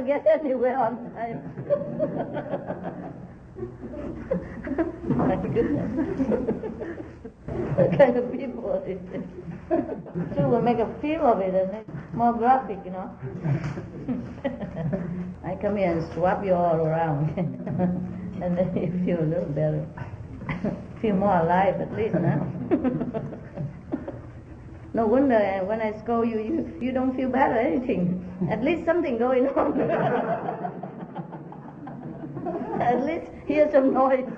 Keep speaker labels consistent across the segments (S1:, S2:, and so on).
S1: never get anywhere on time. My goodness. what kind of people is this? Sure, we'll make a film of it and it's more graphic, you know. I come here and swap you all around. and then you feel a little better. feel more alive at least, huh? No wonder uh, when I scold you, you, you don't feel bad or anything. At least something going on. at least hear some noise.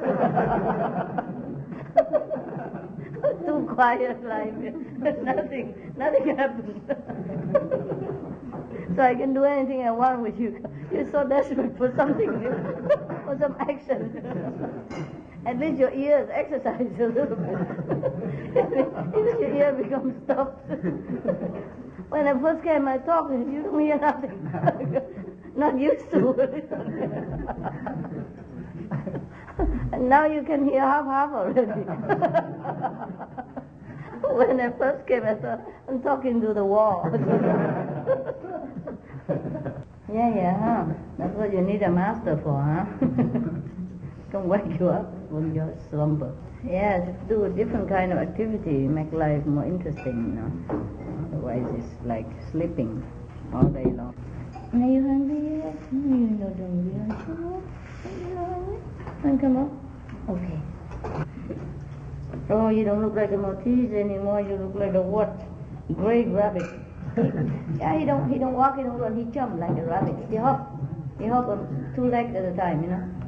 S1: Too quiet life. nothing, nothing happens. so I can do anything I want with you. You're so desperate for something new, for some action. At least your ears exercise a little bit. Even your ear becomes stuffed. when I first came, I talked, you don't hear nothing. Not used to it. and now you can hear half half already. when I first came, I thought, I'm talking to the wall. yeah, yeah, huh? That's what you need a master for, huh? Can wake you up from your slumber. Yes, do a different kind of activity, make life more interesting, you know. Otherwise, it's like sleeping all day long. Are you hungry yet? No, you're not hungry, aren't you? Are you not hungry? And come up. Okay. Oh, you don't look like a Maltese anymore. You look like a what? Gray rabbit. yeah, he don't he don't walk, he don't run. He jump like a rabbit. He hop. He hop on two legs at a time, you know.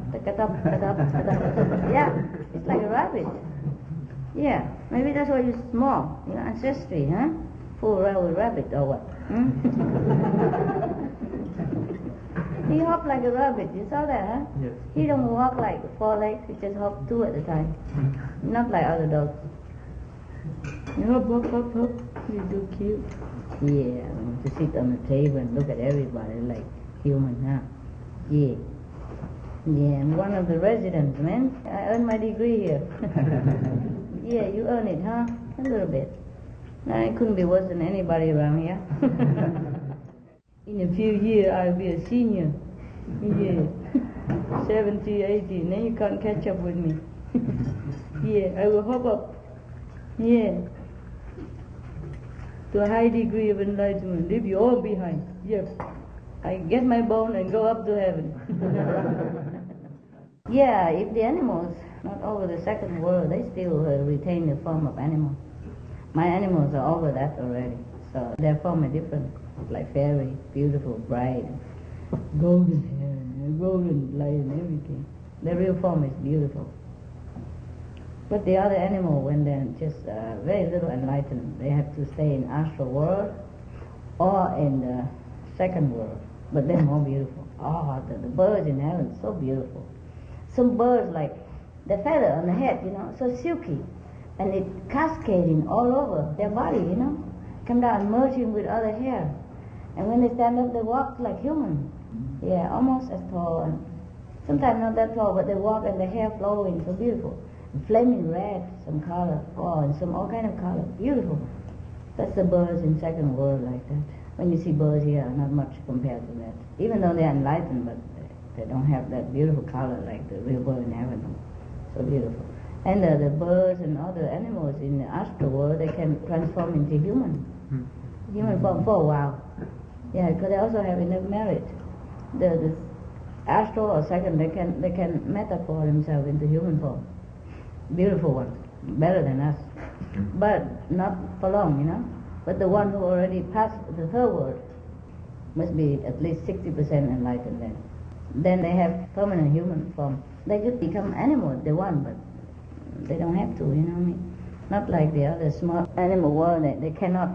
S1: Yeah, it's like a rabbit. Yeah, maybe that's why you're small. Your ancestry, huh? Fool around with rabbit or what? Hmm? he hop like a rabbit. You saw that, huh?
S2: Yes.
S1: He don't walk like four legs. He just hop two at a time. Not like other dogs. You hop, hop, hop, hop. You do cute. Yeah, to sit on the table and look at everybody like human, huh? Yeah. Yeah, I'm one of the residents, man. I earned my degree here. yeah, you earn it, huh? A little bit. I couldn't be worse than anybody around here. In a few years, I'll be a senior. Yeah. 70, 80, then you can't catch up with me. yeah, I will hop up. Yeah. To a high degree of enlightenment. Leave you all behind. Yep. I get my bone and go up to heaven. Yeah, if the animals, not over the second world, they still uh, retain the form of animal. My animals are over that already, so their form is different. Like fairy, beautiful, bright, golden hair, golden light and everything. The real form is beautiful. But the other animal, when they're just uh, very little enlightened, they have to stay in astral world or in the second world. But they're more beautiful. Oh, the, the birds in heaven, so beautiful some birds like the feather on the head, you know, so silky, and it cascading all over their body, you know, come down merging with other hair, and when they stand up, they walk like human, yeah, almost as tall, and sometimes not that tall, but they walk and the hair flowing, so beautiful, flaming red, some color, oh, and some all kind of color, beautiful. That's the birds in second world like that. When you see birds here, not much compared to that. Even though they're enlightened, but they don't have that beautiful color like the real bird in heaven. So beautiful. And uh, the birds and other animals in the astral world, they can transform into human. Hmm. Human form for a while. Yeah, because they also have enough merit. The, the astral or second, they can they can metaphor themselves into human form. Beautiful ones, better than us, but not for long, you know. But the one who already passed the third world must be at least 60% enlightened then then they have permanent human form. They could become animal if they want, but they don't have to, you know what I mean? Not like the other small animal world, they, they cannot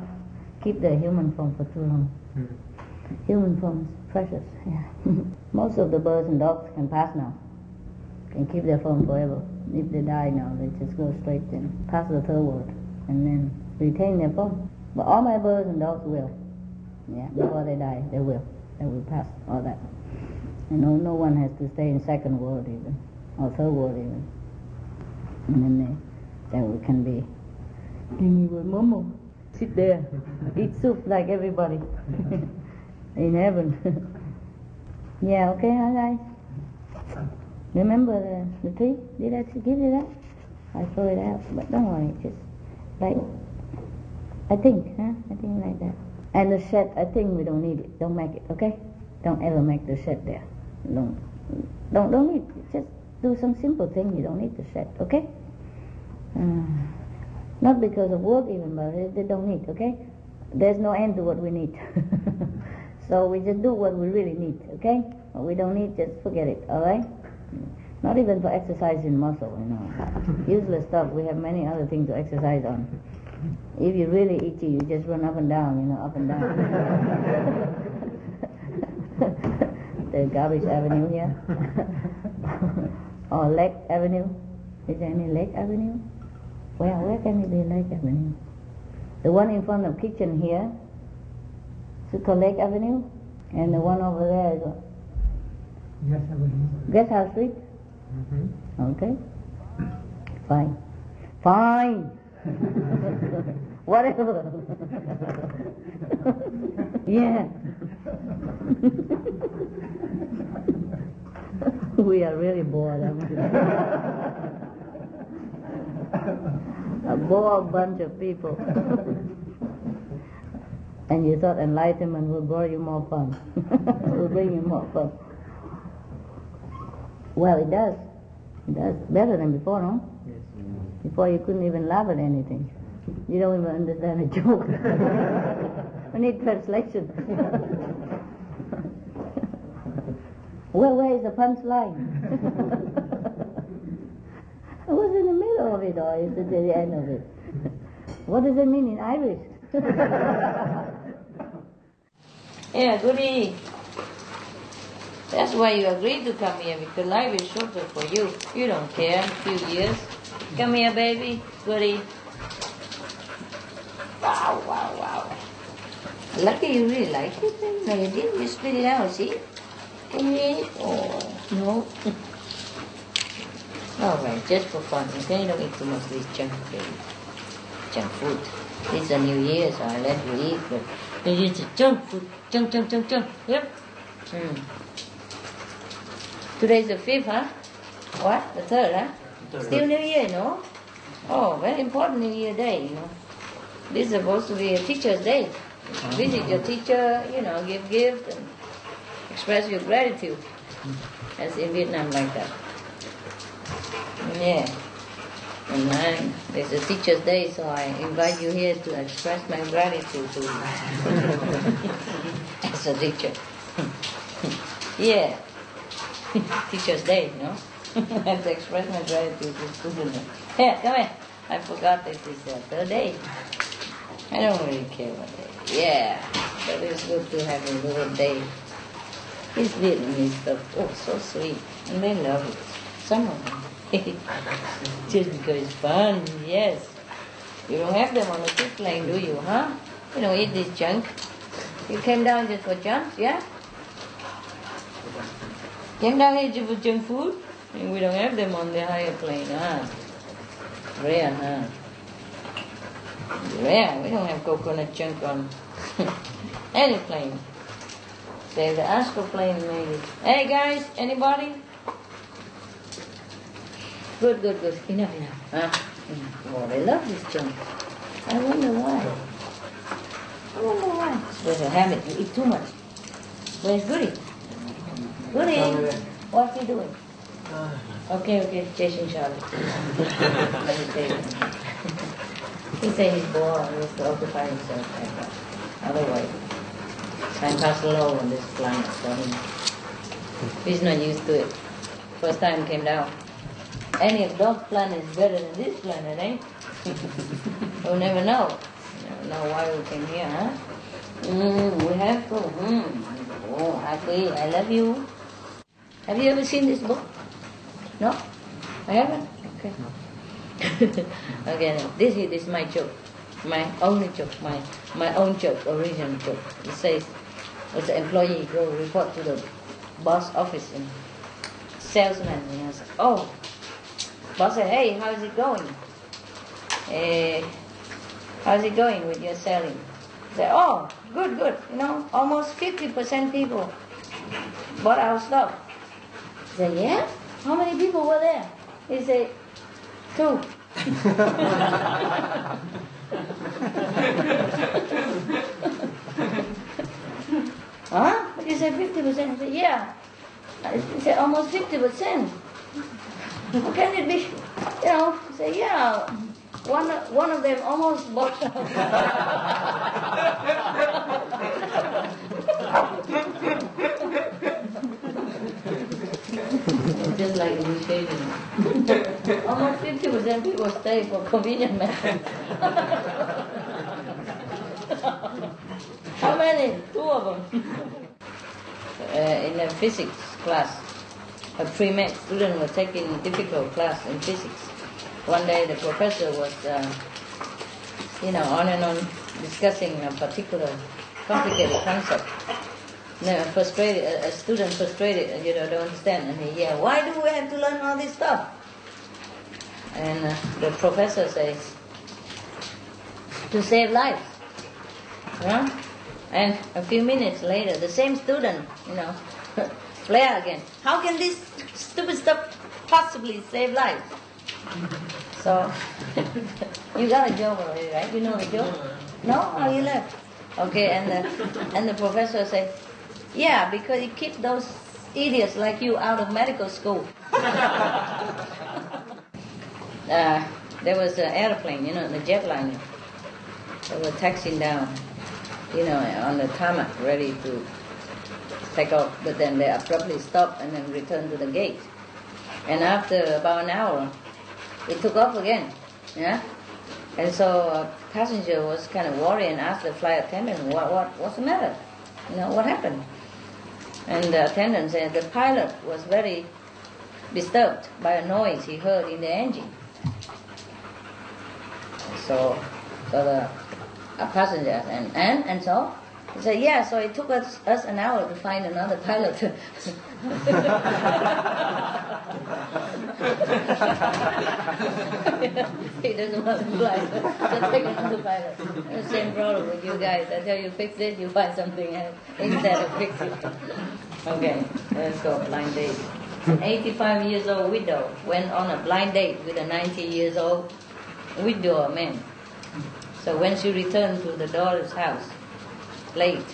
S1: keep their human form for too long. Mm. Human form is precious, yeah. Most of the birds and dogs can pass now, can keep their form forever. If they die now, they just go straight and pass the third world and then retain their form. But all my birds and dogs will. Yeah, before they die, they will. They will pass all that. And no, no one has to stay in second world even, or third world even. And then they, then we can be he will Momo, sit there, eat soup like everybody in heaven. yeah, okay, huh, guys? Remember the, the tree? Did I give you that? I throw it out, but don't worry, just like, I think, huh? I think like that. And the shed, I think we don't need it. Don't make it, okay? Don't ever make the shed there. Don't, don't, don't need. Just do some simple thing. You don't need to shed, okay? Uh, not because of work even, but they don't need, okay? There's no end to what we need. so we just do what we really need, okay? What we don't need, just forget it, all right? Not even for exercising muscle, you know. Useless stuff. We have many other things to exercise on. If you're really itchy, you just run up and down, you know, up and down. the garbage avenue here. or Lake Avenue. Is there any Lake Avenue? Where, where can it be Lake Avenue? The one in front of kitchen here, is it called Lake Avenue? And the one over there is?
S2: Yes, Avenue.
S1: Guest House Street?
S2: Mm-hmm.
S1: Okay. Fine. Fine. Whatever. yeah. we are really bored. A bored bunch of people. and you thought enlightenment will bring you more fun. will bring you more fun. Well, it does. It does. Better than before, no?
S2: Yes.
S1: Before you couldn't even laugh at anything. You don't even understand a joke. We need translation. where, where is the punchline? I was in the middle of it or is it at the end of it? what does it mean in Irish? yeah, goody. That's why you agreed to come here because life is shorter for you. You don't care. A few years. Come here, baby. Goody. Wow, wow, wow. Lucky you really like it. then. No, you didn't. You spit it out, see? Can you eat it? Oh, no. All right, just for fun. Okay, don't eat too much of this junk, baby. Junk food. It's a new year, so I let you eat, but it's junk food. Junk, junk, junk, junk. Yep. Hmm. Today's the fifth, huh? What? The third, huh? Still New Year, no? Oh, very important New Year day, you know. This is supposed to be a teacher's day. Visit your teacher, you know, give gift and express your gratitude. As in Vietnam like that. Yeah. And then it's a teacher's day, so I invite you here to express my gratitude to you. As a teacher. yeah. Teacher's Day, no? I have to express my gratitude to students. Here, come here. I forgot that it's the third day. I don't really care what day. Yeah, but it's good to have a little day. It's Vietnamese stuff. Oh, so sweet. And they love it. Some of them. Just because it's fun, yes. You don't have them on a the plane, do you, huh? You don't eat this junk. You came down just for junk, yeah? Came down here for junk food? And we don't have them on the higher plane, huh? Rare, huh? Rare. We don't have coconut junk on any plane. Say the astral plane maybe. Hey guys, anybody? Good, good, good. Enough, enough. Huh? Mm. Oh, they love this junk. I wonder why. I wonder why. There's a habit. You eat too much. Where's Goody? Goody! What's he doing? Okay, okay, chasing Charlie. Let me tell you. He said he's bored, he has to occupy himself. Otherwise, time passed slow on this planet for him. He's not used to it. First time came down. Any of those planets better than this planet, eh? we'll never know. Never know why we came here, huh? Mm, we have to. Mm. Oh, happy. I love you. Have you ever seen this book? No? I haven't? Okay. okay, this is, this is my joke. My only joke, my my own joke, original joke. It says, as an employee go report to the boss office and salesman and I said, oh, boss said, hey, how is it going? Uh, how's it going with your selling? Say, oh, good, good. You know, almost 50% people bought our stuff. Say, yeah? How many people were there? He said, two. huh? You say 50%? I said, yeah. He said, almost 50%. How can it be? You know, say, yeah, one, one of them almost bought out. Just like initiation. almost 50% people stay for convenient. How many? Two of them. Uh, in a physics class, a pre-med student was taking a difficult class in physics. One day the professor was, uh, you know, on and on discussing a particular complicated concept. No, frustrated, a, student frustrated, you know, don't understand, and he, yeah, why do we have to learn all this stuff? And uh, the professor says, to save lives. Yeah? And a few minutes later, the same student, you know, flare again. How can this stupid stuff possibly save lives? So, you got a joke already, right? You know the joke? No? Oh, you left. Okay, and the, and the professor said, yeah, because it keeps those idiots like you out of medical school. uh, there was an airplane, you know, the jetliner. They were taxiing down, you know, on the tarmac, ready to take off. But then they abruptly stopped and then returned to the gate. And after about an hour, it took off again. Yeah. And so a passenger was kind of worried and asked the flight attendant, "What, what, what's the matter? You know, what happened?" And the attendant said the pilot was very disturbed by a noise he heard in the engine. So, so the passenger and and and so he said, yeah. So it took us us an hour to find another pilot. he doesn't want to fly, so take another pilot. The same problem with you guys. Tell you fix it, you find something else instead of fix it. Okay, let's go blind date. An 85 years old widow went on a blind date with a 90 years old widower man. So when she returned to the daughter's house late,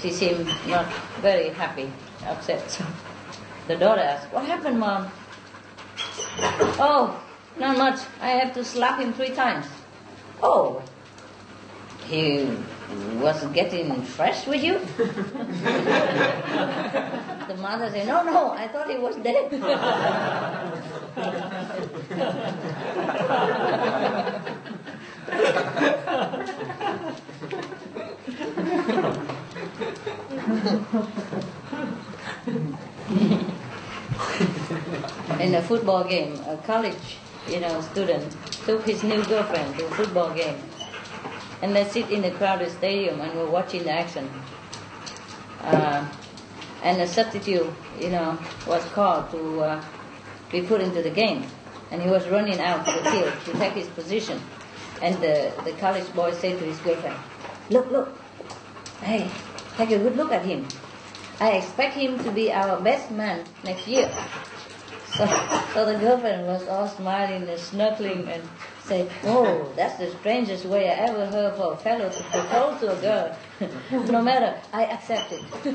S1: she seemed not very happy, upset. So the daughter asked, What happened, mom? Oh, not much. I have to slap him three times. Oh, he was getting fresh with you? the mother said, No, no, I thought he was dead. football game, a college, you know, student took his new girlfriend to a football game, and they sit in a crowded stadium and were watching the action. Uh, and a substitute, you know, was called to uh, be put into the game, and he was running out to the field to take his position. And the, the college boy said to his girlfriend, Look, look, hey, take a good look at him. I expect him to be our best man next year. So, so the girlfriend was all smiling and snuggling and say, Oh, that's the strangest way I ever heard for a fellow to propose to a girl. no matter, I accept it. you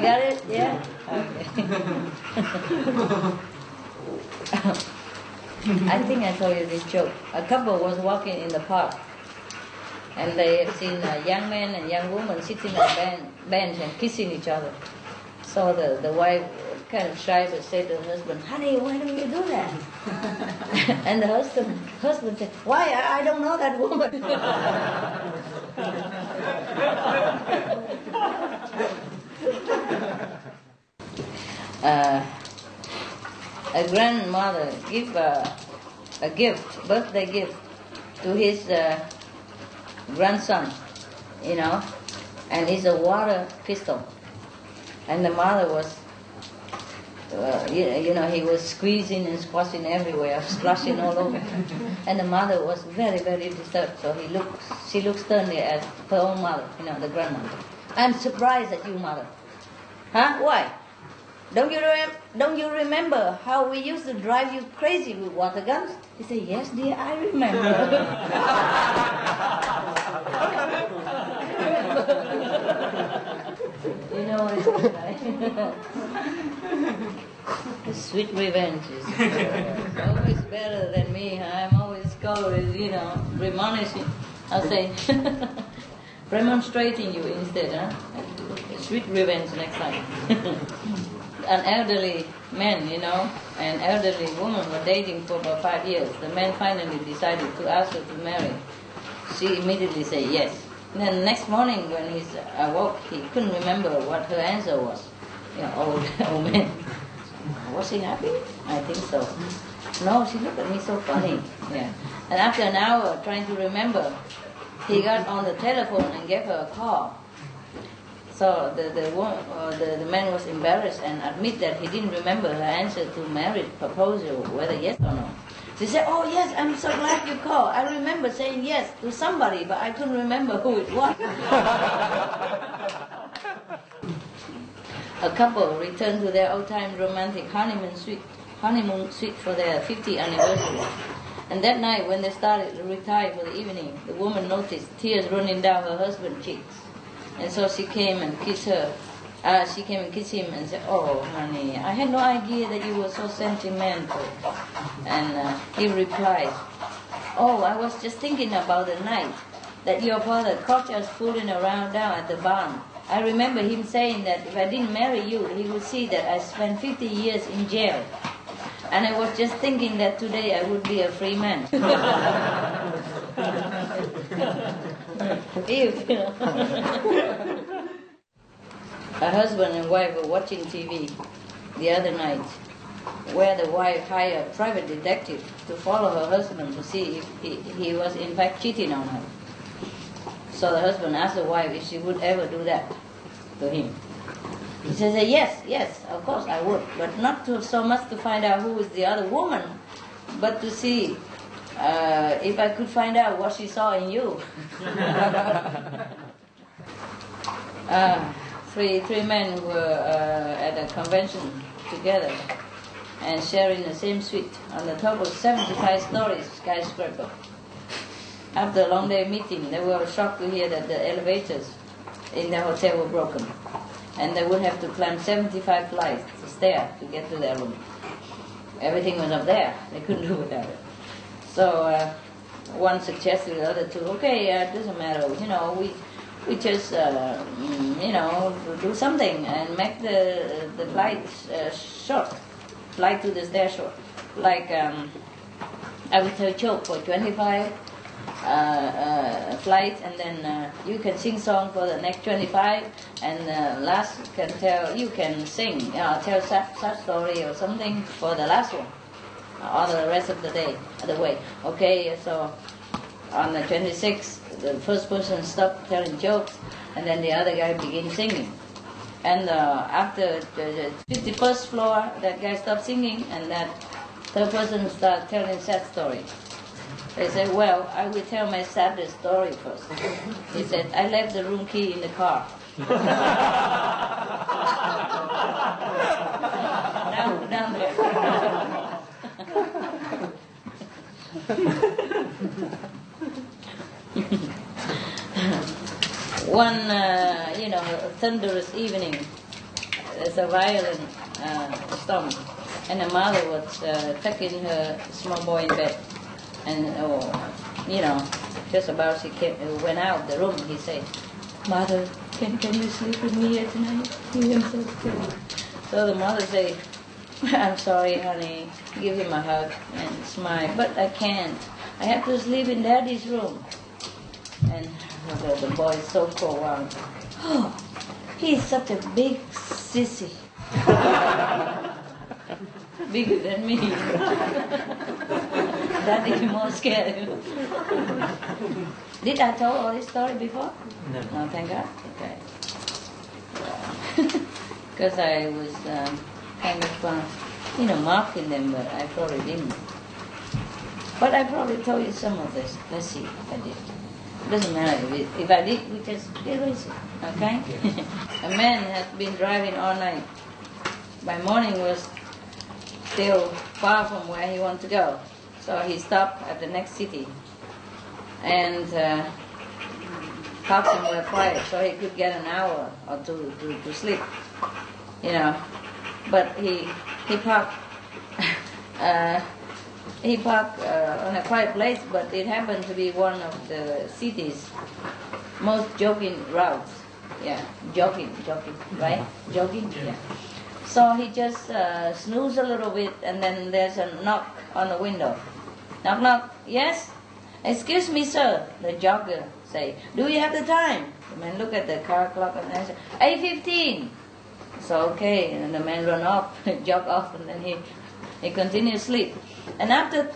S1: got it? Yeah? Okay. I think I told you this joke. A couple was walking in the park, and they seen a young man and young woman sitting on a bench and kissing each other. So the, the wife kind of shy but said to the husband, "Honey, why don't you do that?" and the husband husband said, "Why? I, I don't know that woman." uh, a grandmother give a, a gift, birthday gift, to his uh, grandson, you know, and it's a water pistol. And the mother was uh, you, know, he was squeezing and squashing everywhere, splashing all over. And the mother was very, very disturbed. So he looks, she looks sternly at her own mother, you know, the grandmother. I'm surprised at you, mother. Huh? Why? Don't you, rem- don't you remember how we used to drive you crazy with water guns? He said, Yes, dear, I remember. you know it's like. sweet revenge is always better than me. I'm always scolded, you know, remonishing. I'll say, remonstrating you instead, huh? Sweet revenge next time. An elderly man, you know, an elderly woman were dating for about five years. The man finally decided to ask her to marry. She immediately said yes. And then next morning when he awoke, he couldn't remember what her answer was. You know, old, old man. Was she happy? I think so. No, she looked at me so funny. Yeah. And after an hour trying to remember, he got on the telephone and gave her a call. So the the, uh, the the man was embarrassed and admit that he didn't remember her answer to marriage proposal, whether yes or no. She said, "Oh yes, I'm so glad you called. I remember saying yes to somebody, but I couldn't remember who it was." A couple returned to their old-time romantic honeymoon suite, honeymoon suite for their 50th anniversary. And that night, when they started to retire for the evening, the woman noticed tears running down her husband's cheeks. And so she came and kissed her. Uh, she came and kissed him and said, "Oh, honey, I had no idea that you were so sentimental." And uh, he replied, "Oh, I was just thinking about the night that your father caught us fooling around down at the barn. I remember him saying that if I didn't marry you, he would see that I spent 50 years in jail. And I was just thinking that today I would be a free man." A husband and wife were watching TV the other night, where the wife hired a private detective to follow her husband to see if he, he was in fact cheating on her. So the husband asked the wife if she would ever do that to him. She said, yes, yes, of course I would, but not to, so much to find out who is the other woman, but to see uh, if I could find out what she saw in you. uh, three, three men were uh, at a convention together and sharing the same suite on the top of 75 stories skyscraper. After a long day meeting, they were shocked to hear that the elevators in the hotel were broken and they would have to climb 75 flights of stairs to get to their room. Everything was up there. They couldn't do without it. So uh, one suggested the other two, okay, uh, it doesn't matter, you know, we we just uh, mm, you know do something and make the the flight uh, short, flight to the stair short. Like um, I will tell joke for 25 uh, uh, flights, and then uh, you can sing song for the next 25, and last can tell you can sing, tell sad, sad story or something for the last one, all the rest of the day, the way. Okay, so on the 26th, the first person stopped telling jokes, and then the other guy began singing. And uh, after the, the 51st floor, that guy stopped singing, and that third person started telling sad story. They said, well, I will tell my saddest story first. He said, I left the room key in the car. down, down there. One, uh, you know, thunderous evening, there's a violent uh, storm, and the mother was uh, tucking her small boy in bed, and oh, you know, just about she came, went out of the room, he said, "Mother, can can you sleep with me here tonight? He so scared." So the mother said, "I'm sorry, honey." Give him a hug and smile, but I can't. I have to sleep in Daddy's room. And the, the boy is so cold. Wow. Oh, he's such a big sissy. Bigger than me. Daddy more scared. Did I tell all this story before?
S3: No.
S1: No, thank God. Okay. Because I was um, kind of, uh, you know, marking them, but I probably didn't. But I probably told you some of this. Let's see if I did. It doesn't matter. If, it, if I did, we just erase it. Okay? a man had been driving all night. By morning was still far from where he wanted to go. So he stopped at the next city and uh, parked somewhere quiet so he could get an hour or two to, to sleep. You know, but he he parked. uh, he parked uh, on a quiet place, but it happened to be one of the city's most jogging routes. Yeah, jogging, jogging, right? Jogging, yeah. So he just uh, snoozed a little bit, and then there's a knock on the window. Knock, knock. Yes. Excuse me, sir. The jogger say, Do you have the time? The man look at the car clock and answer, eight fifteen. So okay, and the man run off, jog off, and then he he continued sleep. And after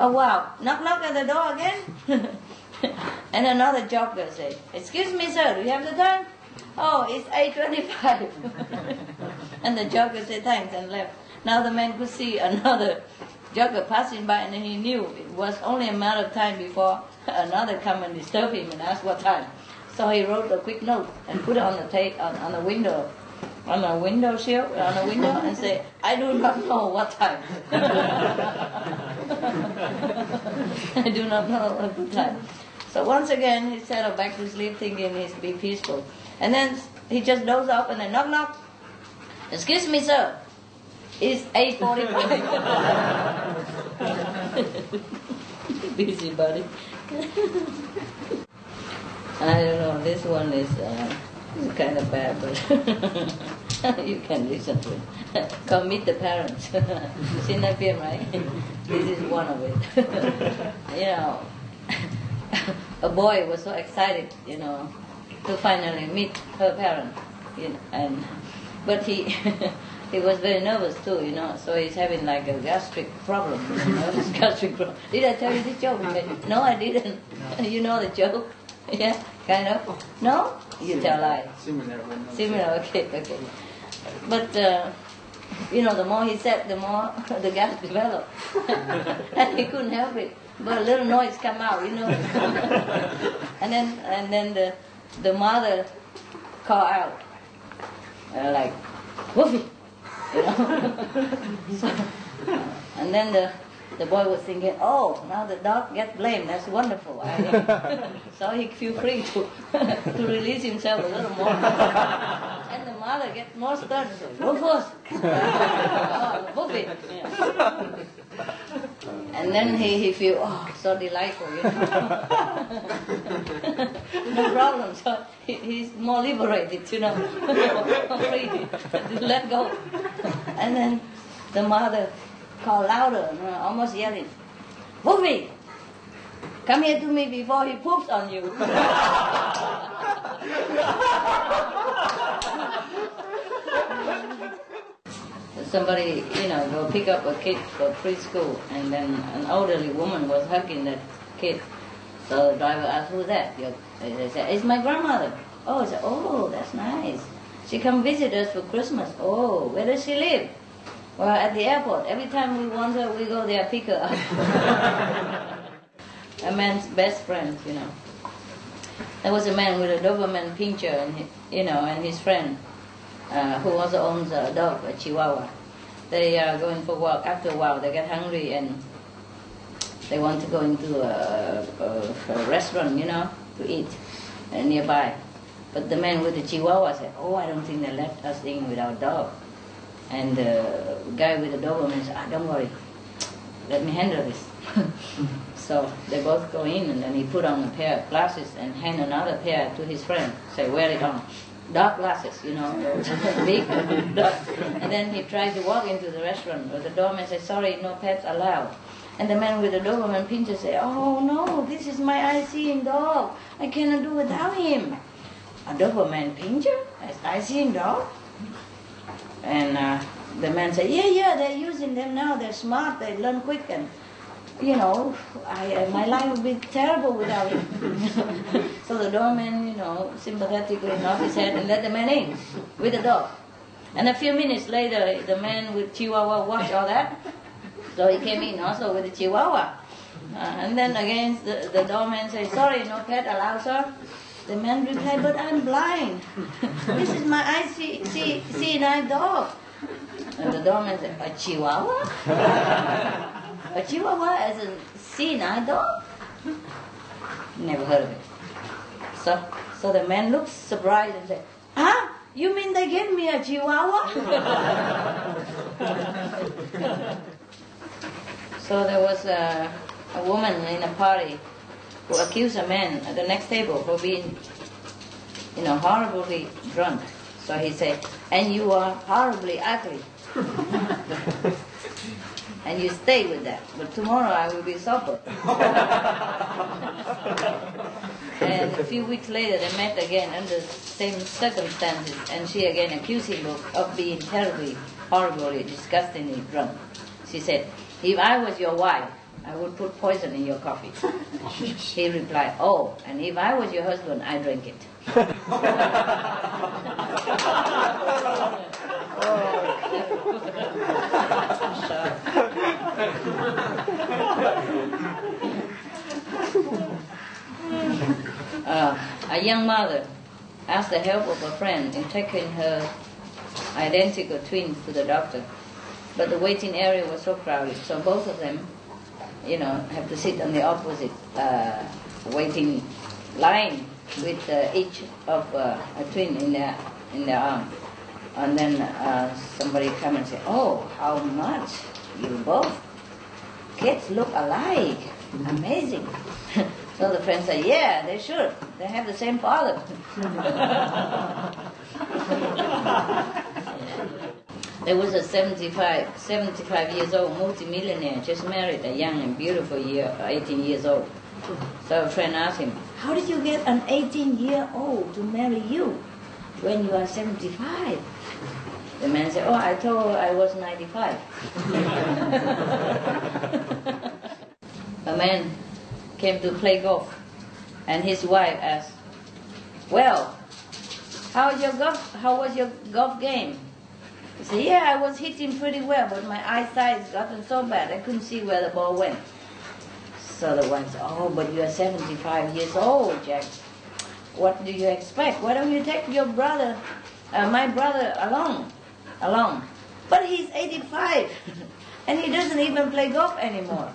S1: oh, a while, knock knock at the door again. and another jogger say, Excuse me, sir, do you have the time? Oh, it's 8.25. and the jogger said thanks and left. Now the man could see another jogger passing by and he knew it was only a matter of time before another come and disturb him and ask what time. So he wrote a quick note and put it on the tape on, on the window on a window sill, on a window, and say, I do not know what time. I do not know what time. So once again, he settled back to sleep, thinking he's be peaceful. And then he just dozed off, and then knock knock. Excuse me, sir. It's eight forty-five. Busy buddy. I don't know. This one is. Uh, it's kind of bad, but you can listen to it. Come meet the parents. you seen that film, right? this is one of it. you know, a boy was so excited, you know, to finally meet her parents. You know, and but he he was very nervous too, you know. So he's having like a gastric problem. You know, gastric problem. Did I tell you the joke? No, I didn't. you know the joke. Yeah, kind of. No? You tell lie.
S3: Similar.
S1: Similar, okay, okay. But, uh, you know, the more he said, the more the gas developed. and he couldn't help it. But a little noise come out, you know. and then and then the the mother called out, uh, like, Woofy! You know? so, and then the the boy was thinking, oh, now the dog gets blamed. That's wonderful. so he feel free to, to release himself a little more. and the mother gets more stern. So, woof woof. oh, woof it. Yeah. And then he, he feel, oh, so delightful, you know. no problem. So he, he's more liberated, you know. free to let go. And then the mother called louder, almost yelling, Woofy, come here to me before he poops on you. Somebody, you know, go pick up a kid for preschool, and then an elderly woman was hugging that kid. So the driver asked, "Who's that?" They said, "It's my grandmother." Oh, I said, "Oh, that's nice. She come visit us for Christmas. Oh, where does she live?" Well, at the airport, every time we want her, we go there, pick her up. a man's best friend, you know. There was a man with a Doberman Pinscher, and he, you know, and his friend, uh, who also owns a dog, a Chihuahua. They are going for a walk. After a while, they get hungry and they want to go into a, a, a restaurant, you know, to eat uh, nearby. But the man with the Chihuahua said, "Oh, I don't think they let us in with our dog." And the guy with the Doberman said, ah, don't worry, let me handle this. so they both go in and then he put on a pair of glasses and hand another pair to his friend, say, wear it on. Dark glasses, you know, big, dark. And then he tried to walk into the restaurant, but the doorman said, sorry, no pets allowed. And the man with the Doberman pinscher said, oh no, this is my eye-seeing dog. I cannot do without him. A Doberman pinscher? An eye-seeing dog? And uh, the man said, yeah, yeah, they're using them now. They're smart. They learn quick. And, you know, I, uh, my life would be terrible without him. so the doorman, you know, sympathetically nodded his head and let the man in with the dog. And a few minutes later, the man with Chihuahua watched all that. So he came in also with the Chihuahua. Uh, and then again, the, the doorman said, sorry, no cat allowed, sir. The man replied, but I'm blind. this is my eye see, see, see eye dog. And the doorman said, a Chihuahua? a Chihuahua as a see eye dog? Never heard of it. So, so the man looked surprised and said, huh? You mean they gave me a chihuahua? so there was a, a woman in a party who accused a man at the next table for being, you know, horribly drunk. So he said, and you are horribly ugly. and you stay with that. But tomorrow I will be sober. and a few weeks later they met again under the same circumstances, and she again accused him of, of being terribly, horribly, disgustingly drunk. She said, if I was your wife, I would put poison in your coffee. he replied, oh, and if I was your husband, I drink it. uh, a young mother asked the help of a friend in taking her identical twins to the doctor. But the waiting area was so crowded, so both of them, you know, have to sit on the opposite uh, waiting line with uh, each of uh, a twin in their in their arm. And then uh, somebody come and say, "Oh, how much you both kids look alike! Amazing!" so the friend said, "Yeah, they should. They have the same father." There was a 75, 75 years old multimillionaire just married a young and beautiful year, 18 years old. So a friend asked him, How did you get an 18 year old to marry you when you are 75? The man said, Oh, I told her I was 95. a man came to play golf, and his wife asked, Well, how your golf, how was your golf game? He said, yeah, I was hitting pretty well, but my eyesight's gotten so bad I couldn't see where the ball went. So the wife said, oh, but you're 75 years old, Jack. What do you expect? Why don't you take your brother, uh, my brother, along? Along. But he's 85, and he doesn't even play golf anymore.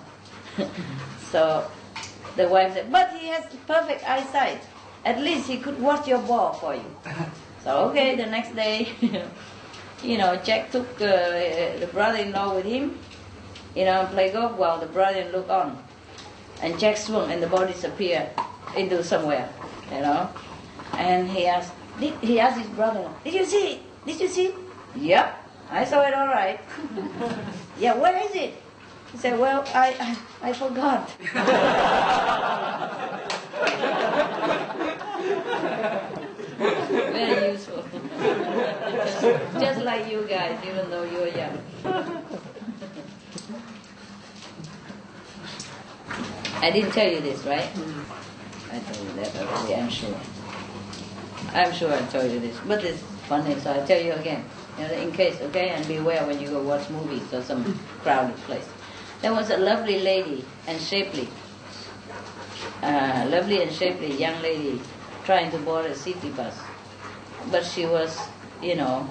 S1: so the wife said, but he has perfect eyesight. At least he could watch your ball for you. So okay, the next day you know, Jack took uh, the brother-in-law with him, you know, and play golf while the brother-in-law looked on. And Jack swung and the ball disappeared into somewhere, you know. And he asked, did, he asked his brother, did you see it? Did you see it? Yep, I saw it all right. yeah, where is it? He said, well, I, I, I forgot. Very useful. Just like you guys, even though you're young. I didn't tell you this, right? I told you that already, I'm sure. I'm sure I told you this, but it's funny, so I'll tell you again. You know, in case, okay? And beware when you go watch movies or some crowded place. There was a lovely lady and shapely, uh, lovely and shapely young lady trying to board a city bus. But she was, you know,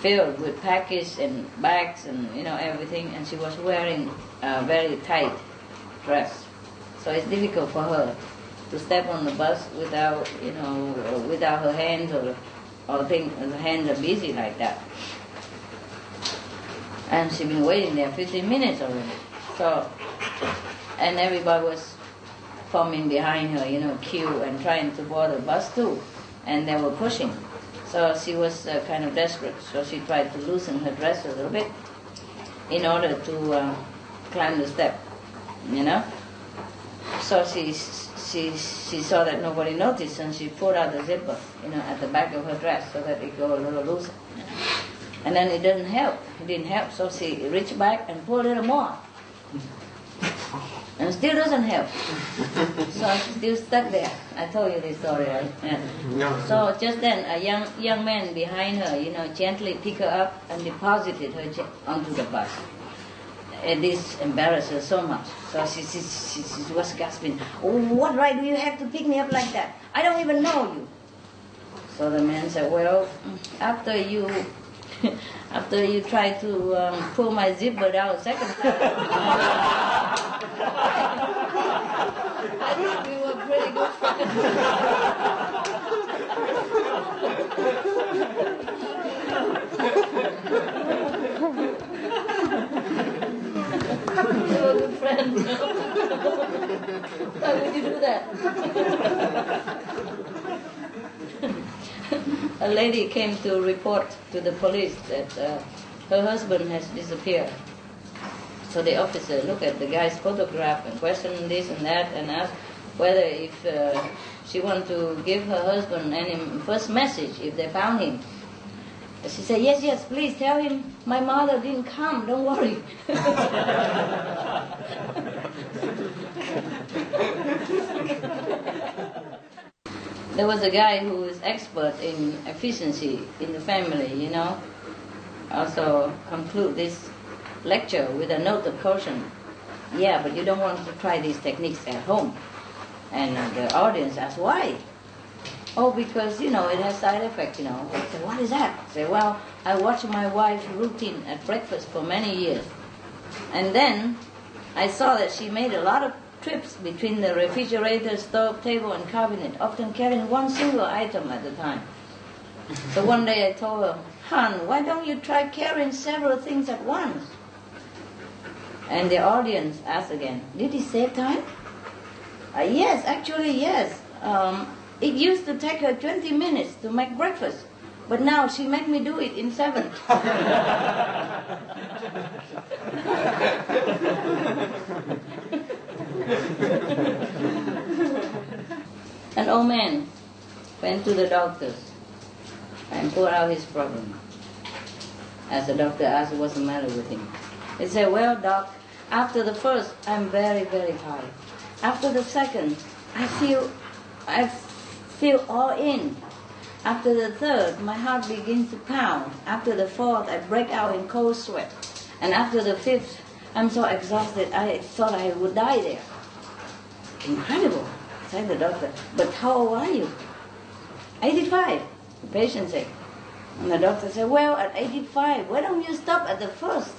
S1: filled with packages and bags and, you know, everything, and she was wearing a very tight dress. So it's difficult for her to step on the bus without, you know, without her hands or, or thing, her hands are busy like that. And she's been waiting there 15 minutes already. So, and everybody was forming behind her, you know, queue and trying to board the bus too. And they were pushing. So she was uh, kind of desperate. So she tried to loosen her dress a little bit in order to uh, climb the step, you know. So she, she, she saw that nobody noticed and she pulled out the zipper, you know, at the back of her dress so that it go a little looser. And then it didn't help. It didn't help, so she reached back and pulled a little more. And still doesn't help. so I'm still stuck there. I told you this story, right? Yeah.
S3: No.
S1: So just then, a young young man behind her, you know, gently picked her up and deposited her onto the bus. And this embarrassed her so much. So she, she, she, she was gasping, oh, What right do you have to pick me up like that? I don't even know you. So the man said, Well, after you. After you try to um, pull my zipper down second time, I think we were pretty good friends. we were good friends. Why would you do that? a lady came to report to the police that uh, her husband has disappeared. So the officer looked at the guy's photograph and questioned this and that and asked whether if uh, she wanted to give her husband any first message if they found him. She said, yes, yes, please tell him my mother didn't come, don't worry. there was a guy who was expert in efficiency in the family, you know. Also conclude this lecture with a note of caution. Yeah, but you don't want to try these techniques at home. And the audience asked, why? Oh, because, you know, it has side effects, you know. I said, what is that? I said, well, I watched my wife's routine at breakfast for many years. And then I saw that she made a lot of trips between the refrigerator, stove, table, and cabinet, often carrying one single item at a time. So one day I told her, Hon, why don't you try carrying several things at once? And the audience asked again, Did he save time? Uh, yes, actually, yes. Um, it used to take her 20 minutes to make breakfast, but now she make me do it in seven. An old man went to the doctors and poured out his problem. As the doctor asked what's the matter with him, he said, Well, doc, after the first, I'm very, very tired. After the second, I feel, I feel all in. After the third, my heart begins to pound. After the fourth, I break out in cold sweat. And after the fifth, I'm so exhausted, I thought I would die there. Incredible, said the doctor. But how old are you? 85, the patient said. And the doctor said, Well, at 85, why don't you stop at the first?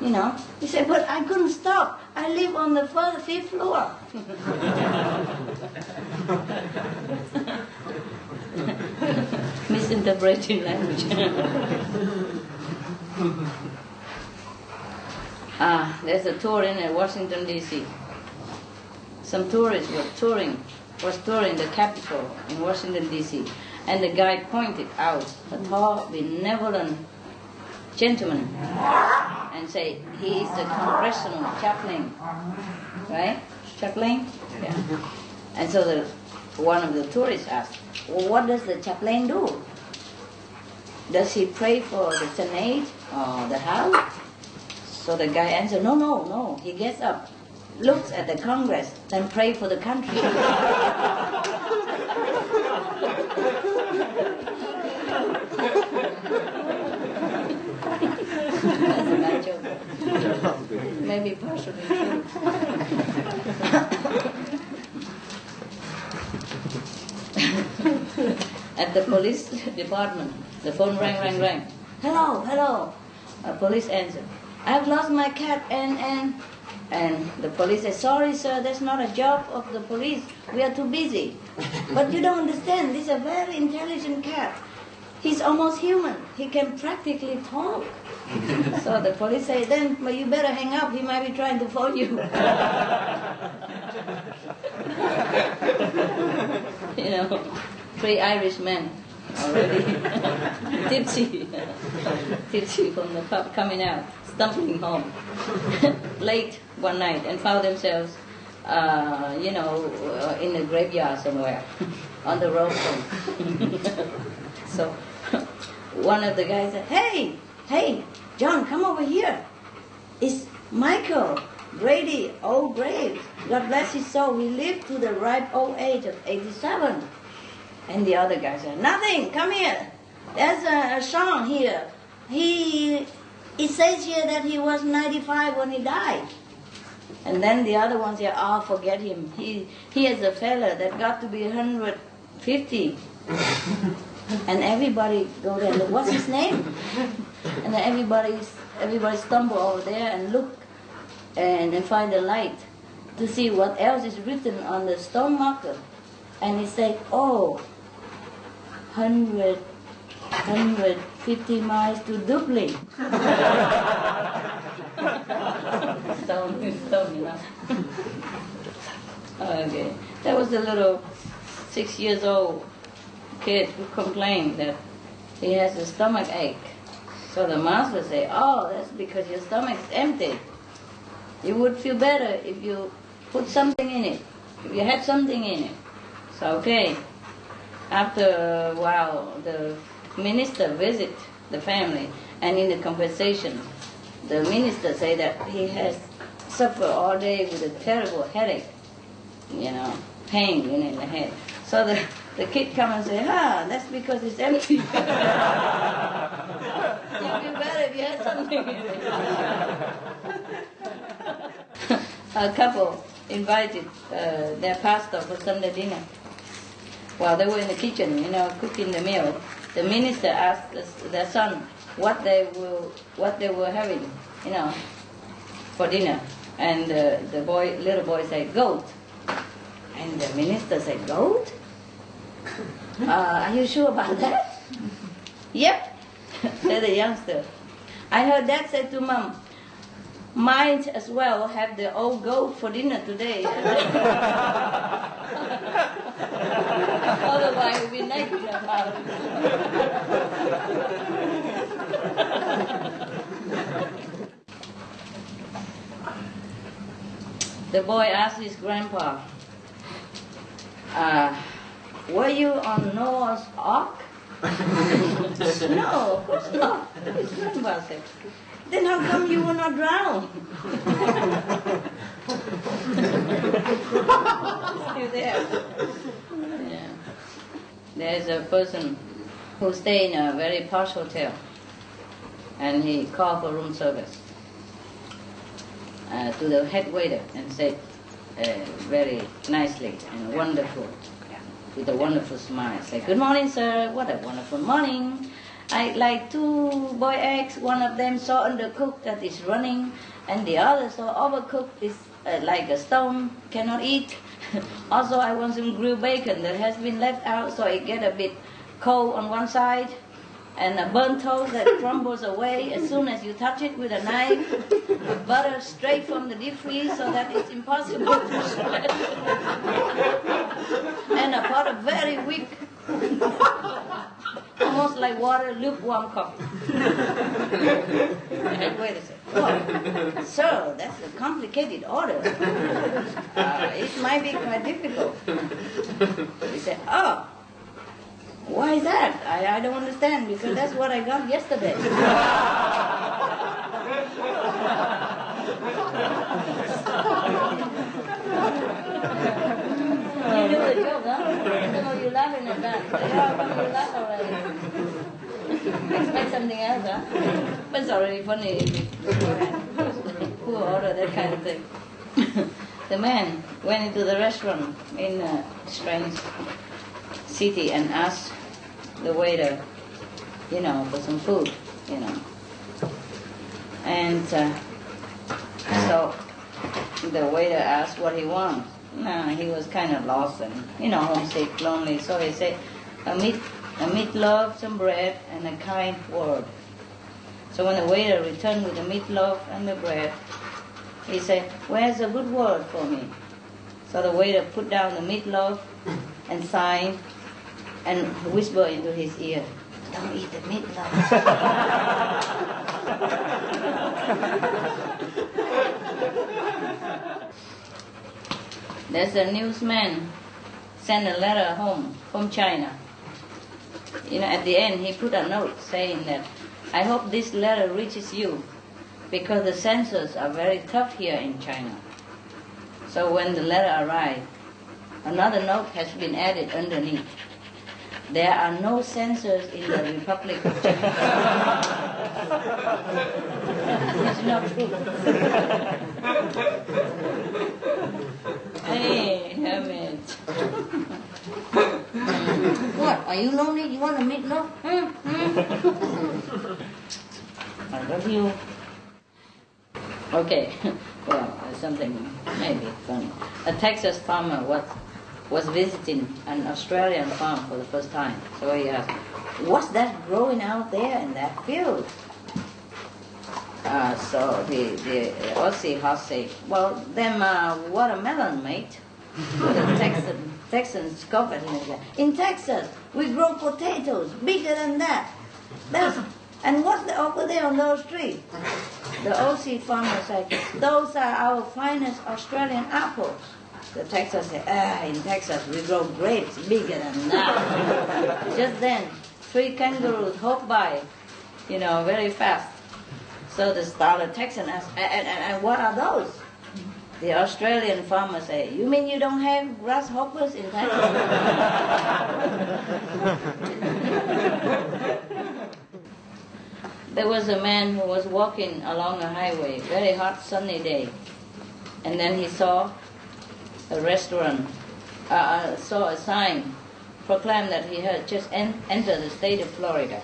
S1: You know, he said, But I couldn't stop. I live on the first, fifth floor. Misinterpreting language. ah, there's a tour in uh, Washington, D.C. Some tourists were touring, was touring the Capitol in Washington, D.C. And the guy pointed out a tall, benevolent gentleman and said, he is the congressional chaplain. Right? Chaplain? Yeah. And so the, one of the tourists asked, well, what does the chaplain do? Does he pray for the Senate or the House? So the guy answered, no, no, no. He gets up, looks at the Congress, then pray for the country. That's a. Maybe partially true. At the police department, the phone rang, rang, rang. Hello, hello. A police answered. I've lost my cat and and and the police said, sorry sir, that's not a job of the police. We are too busy. But you don't understand, this is a very intelligent cat. He's almost human. He can practically talk. so the police say, then well, you better hang up. He might be trying to phone you. you know, three Irish men already tipsy, tipsy from the pub coming out, stumbling home late one night and found themselves, uh, you know, uh, in a graveyard somewhere on the road so one of the guys said, "Hey, hey, John, come over here. It's Michael. Grady, old grave. God bless his soul. He lived to the ripe old age of 87. And the other guy said, Nothing, come here. There's a, a song here. He, it says here that he was 95 when he died. And then the other one said, Oh, forget him. He, he is a fella that got to be 150. and everybody go there, look, what's his name? And then everybody, everybody stumble over there and look and, and find the light to see what else is written on the stone marker. And he say, oh, 100, 150 miles to Dublin. stone, stone, you know. okay. That was a little six years old kid who complained that he has a stomach ache. So the master say, oh, that's because your stomach's empty. You would feel better if you put something in it, if you had something in it. So, okay. After a while, the minister visit the family, and in the conversation, the minister say that he has suffered all day with a terrible headache, you know, pain in the head. So the, the kid come and say, ah, that's because it's empty. You'd be better if you had something a couple invited uh, their pastor for Sunday dinner. While they were in the kitchen, you know, cooking the meal, the minister asked their son what they will, what they were having, you know, for dinner. And uh, the boy, little boy said, goat. And the minister said, goat? Uh, are you sure about that? yep, said the youngster. I heard dad say to mom, might as well have the old goat for dinner today. Otherwise, we'll be naked about the boy asked his grandpa, uh, were you on Noah's Ark? no, of course not. His grandpa said. Then how come you will not drown? you there? Yeah. There's a person who stay in a very posh hotel, and he called for room service uh, to the head waiter and said uh, very nicely and wonderful, with a wonderful smile, say, "Good morning, sir. What a wonderful morning." I like two boy eggs. One of them so undercooked that is running, and the other so overcooked is uh, like a stone, cannot eat. also, I want some grilled bacon that has been left out, so it get a bit cold on one side, and a burnt toast that crumbles away as soon as you touch it with a knife. The butter straight from the deep freeze, so that it's impossible to shred. and a pot of very weak almost like water, lukewarm coffee. and wait a second. Oh, sir, that's a complicated order. Uh, it might be quite difficult. He said, oh, why is that? I, I don't understand because that's what I got yesterday. You knew the joke, huh? I know you laugh in advance. Yeah, come you laugh already. Expect something else, huh? But it's already funny who ordered that kind of thing. the man went into the restaurant in a strange city and asked the waiter, you know, for some food, you know. And uh, so the waiter asked what he wants. No, he was kind of lost and, you know, homesick, lonely. So he said, a meat, a meatloaf, some bread, and a kind word. So when the waiter returned with the meatloaf and the bread, he said, where's a good word for me? So the waiter put down the meatloaf and signed and whispered into his ear, don't eat the meatloaf. There's a newsman sent a letter home from China. You know, at the end he put a note saying that I hope this letter reaches you. because the censors are very tough here in China. So when the letter arrived, another note has been added underneath. There are no censors in the Republic of China. it's not true. hey, hermit. what? Are you lonely? You want to meet? No? Hmm? Hmm? I love you. Okay. well, something maybe funny. A Texas farmer was was visiting an Australian farm for the first time. So he asked, "What's that growing out there in that field?" Uh, so the the Aussie said, "Well, them uh, watermelon, mate." the Texan Texans him. In Texas, we grow potatoes bigger than that. That's and what's the, over there on those trees? The Aussie farmer said, those are our finest Australian apples. The Texas said, ah, in Texas we grow grapes bigger than that. Just then, three kangaroos hop by, you know, very fast. So the startled Texan asked, and, and, and what are those? The Australian farmer said, you mean you don't have grasshoppers in Texas? there was a man who was walking along a highway, very hot sunny day, and then he saw a restaurant, uh, uh, saw a sign proclaimed that he had just en- entered the state of Florida.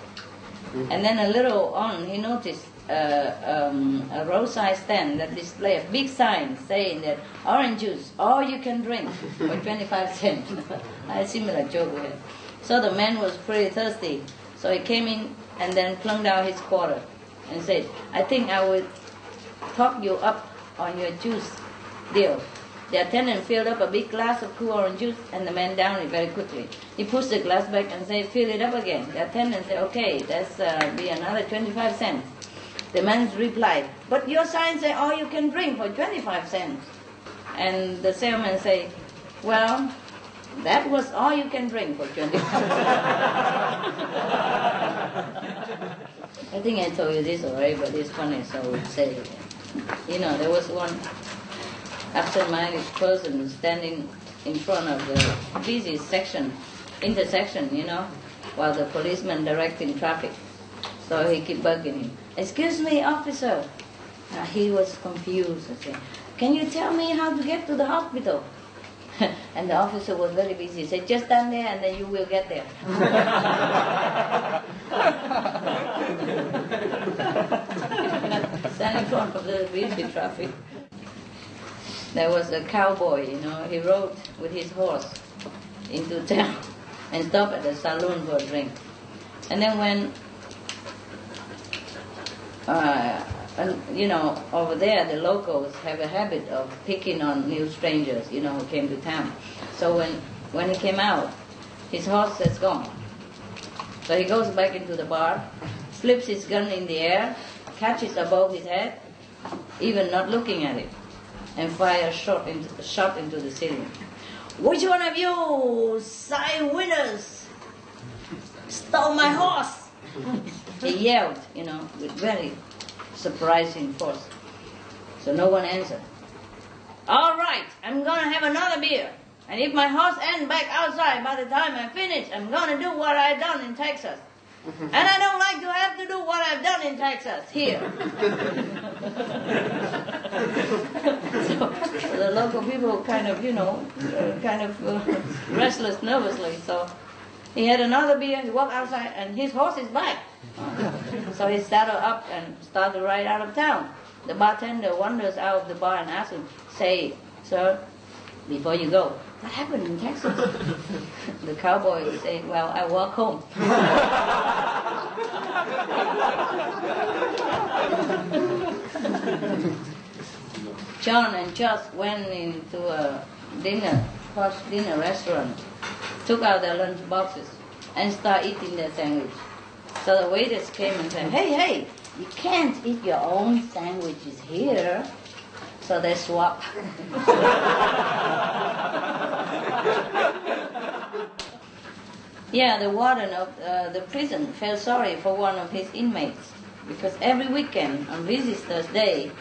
S1: Mm-hmm. And then a little on, he noticed uh, um, a roadside stand that display a big sign saying that orange juice, all you can drink for 25 cents. I a similar joke with him. So the man was pretty thirsty, so he came in and then plunked out his quarter and said, I think I will top you up on your juice deal. The attendant filled up a big glass of cool orange juice and the man downed it very quickly. He pushed the glass back and said, fill it up again. The attendant said, okay, that's uh, be another 25 cents. The man replied, but your sign says all oh, you can drink for 25 cents. And the salesman said, well, that was all you can drink for 25 cents." I think I told you this already, but it's funny, so I say it. You know, there was one absent-minded person standing in front of the busy section, intersection, you know, while the policeman directing traffic. So he kept bugging him. Excuse me, officer. Uh, he was confused. I said, Can you tell me how to get to the hospital? and the officer was very busy. He said, just stand there and then you will get there. stand in front of the busy traffic. There was a cowboy, you know, he rode with his horse into town and stopped at the saloon for a drink. And then when, uh, and, you know, over there the locals have a habit of picking on new strangers, you know, who came to town. So when, when he came out, his horse is gone. So he goes back into the bar, flips his gun in the air, catches above his head, even not looking at it, and fires shot into, shot into the ceiling. Which one of you side winners stole my horse? He yelled, you know, with very surprising force. So no one answered. All right, I'm gonna have another beer. And if my horse ends back outside by the time I finish, I'm gonna do what I done in Texas. And I don't like to have to do what I've done in Texas here. so the local people kind of, you know, uh, kind of uh, restless nervously. So he had another beer, and he walked outside, and his horse is back. so he saddled up and started right out of town. The bartender wanders out of the bar and asks him, say, sir, before you go, what happened in Texas? the cowboy said, well, I walk home. John and Josh went into a dinner, post dinner restaurant, took out their lunch boxes, and started eating their sandwich. So the waiters came and said, hey, hey, you can't eat your own sandwiches here. So they swapped. yeah, the warden of uh, the prison felt sorry for one of his inmates because every weekend on Visitors' Day,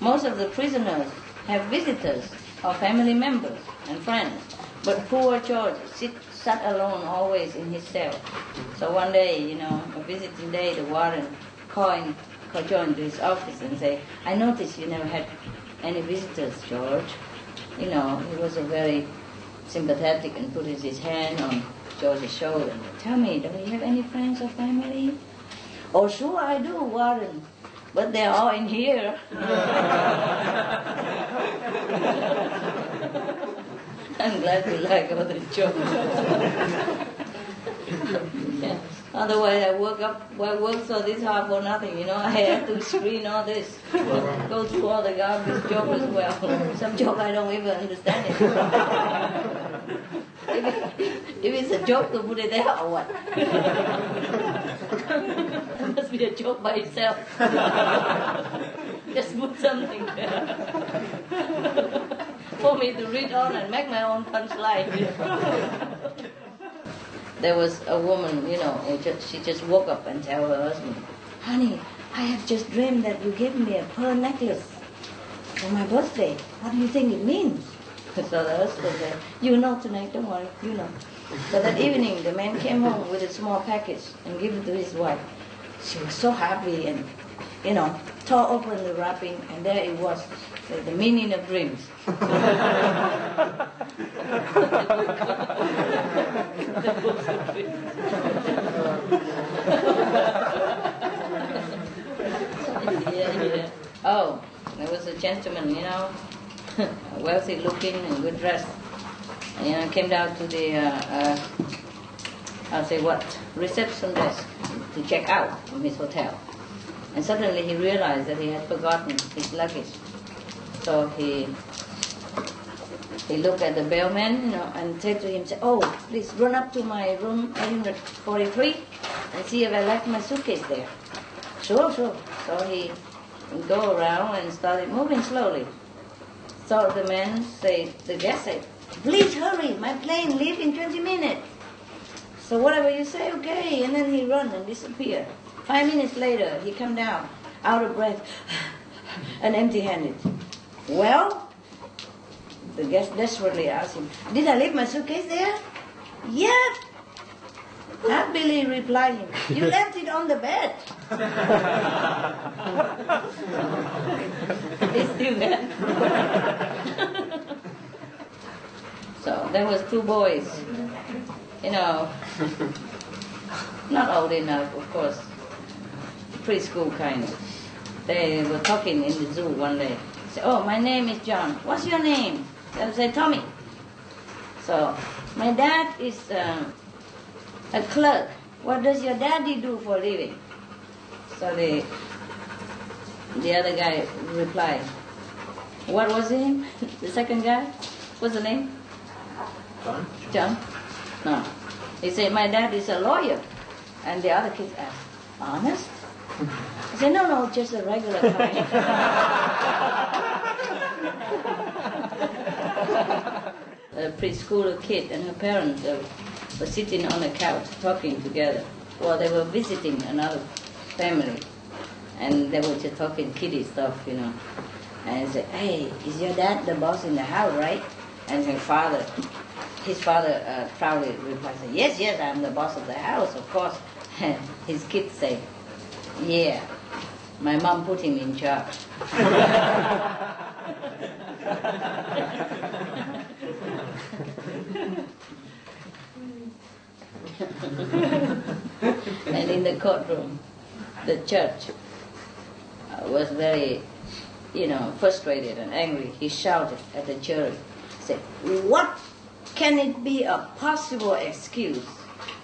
S1: most of the prisoners have visitors or family members and friends. But poor George sit, sat alone always in his cell. So one day, you know, a visiting day, the warden called, called George into his office and say, I noticed you never had any visitors, George. You know, he was a very sympathetic and put his hand on George's shoulder. Tell me, do you have any friends or family? Oh, sure I do, Warren. But they're all in here. I'm glad you like all the jokes. yeah. Otherwise, I work up, I work so this hard for nothing, you know. I have to screen all this, go through all the garbage joke as well. Some joke I don't even understand it. if, it, if it's a joke to put it there or what? it must be a joke by itself. Just put something there. For me to read on and make my own punchline. there was a woman, you know, she just woke up and tell her husband, honey, I have just dreamed that you gave me a pearl necklace for my birthday. What do you think it means? So the husband said, you know tonight, don't worry, you know. So that evening, the man came home with a small package and gave it to his wife. She was so happy and, you know, tore open the wrapping, and there it was, the, the meaning of dreams. yeah, yeah. Oh, there was a gentleman, you know, wealthy looking and good dressed. And, you know, came down to the, uh, uh, I'll say what, reception desk to check out from his hotel. And suddenly he realized that he had forgotten his luggage. So he he looked at the bellman, you know, and said to him, "Oh, please run up to my room 843 and see if I left my suitcase there." Sure, sure. So he go around and started moving slowly. So the man said, the guest said, "Please hurry, my plane leave in 20 minutes." So whatever you say, okay. And then he run and disappear. Five minutes later, he come down, out of breath, and empty-handed. Well, the guest desperately asked him, Did I leave my suitcase there? Yeah. Happily replied him, You left it on the bed. He's still there. so there was two boys, you know, not old enough, of course, preschool kind. Of. They were talking in the zoo one day. Say, oh, my name is John. What's your name? They say, Tommy. So, my dad is uh, a clerk. What does your daddy do for a living? So the the other guy replied, what was him? the second guy? What's the name?
S3: John.
S1: John? No. He said, my dad is a lawyer. And the other kids asked, honest? I said, no, no, just a regular kind. a preschooler kid and her parents uh, were sitting on a couch talking together. Well, they were visiting another family. And they were just talking kiddie stuff, you know. And I said, hey, is your dad the boss in the house, right? And her father, his father uh, proudly replied, yes, yes, I'm the boss of the house, of course. his kids say, yeah, my mom put him in charge. and in the courtroom, the judge uh, was very, you know, frustrated and angry. He shouted at the jury, said, what can it be a possible excuse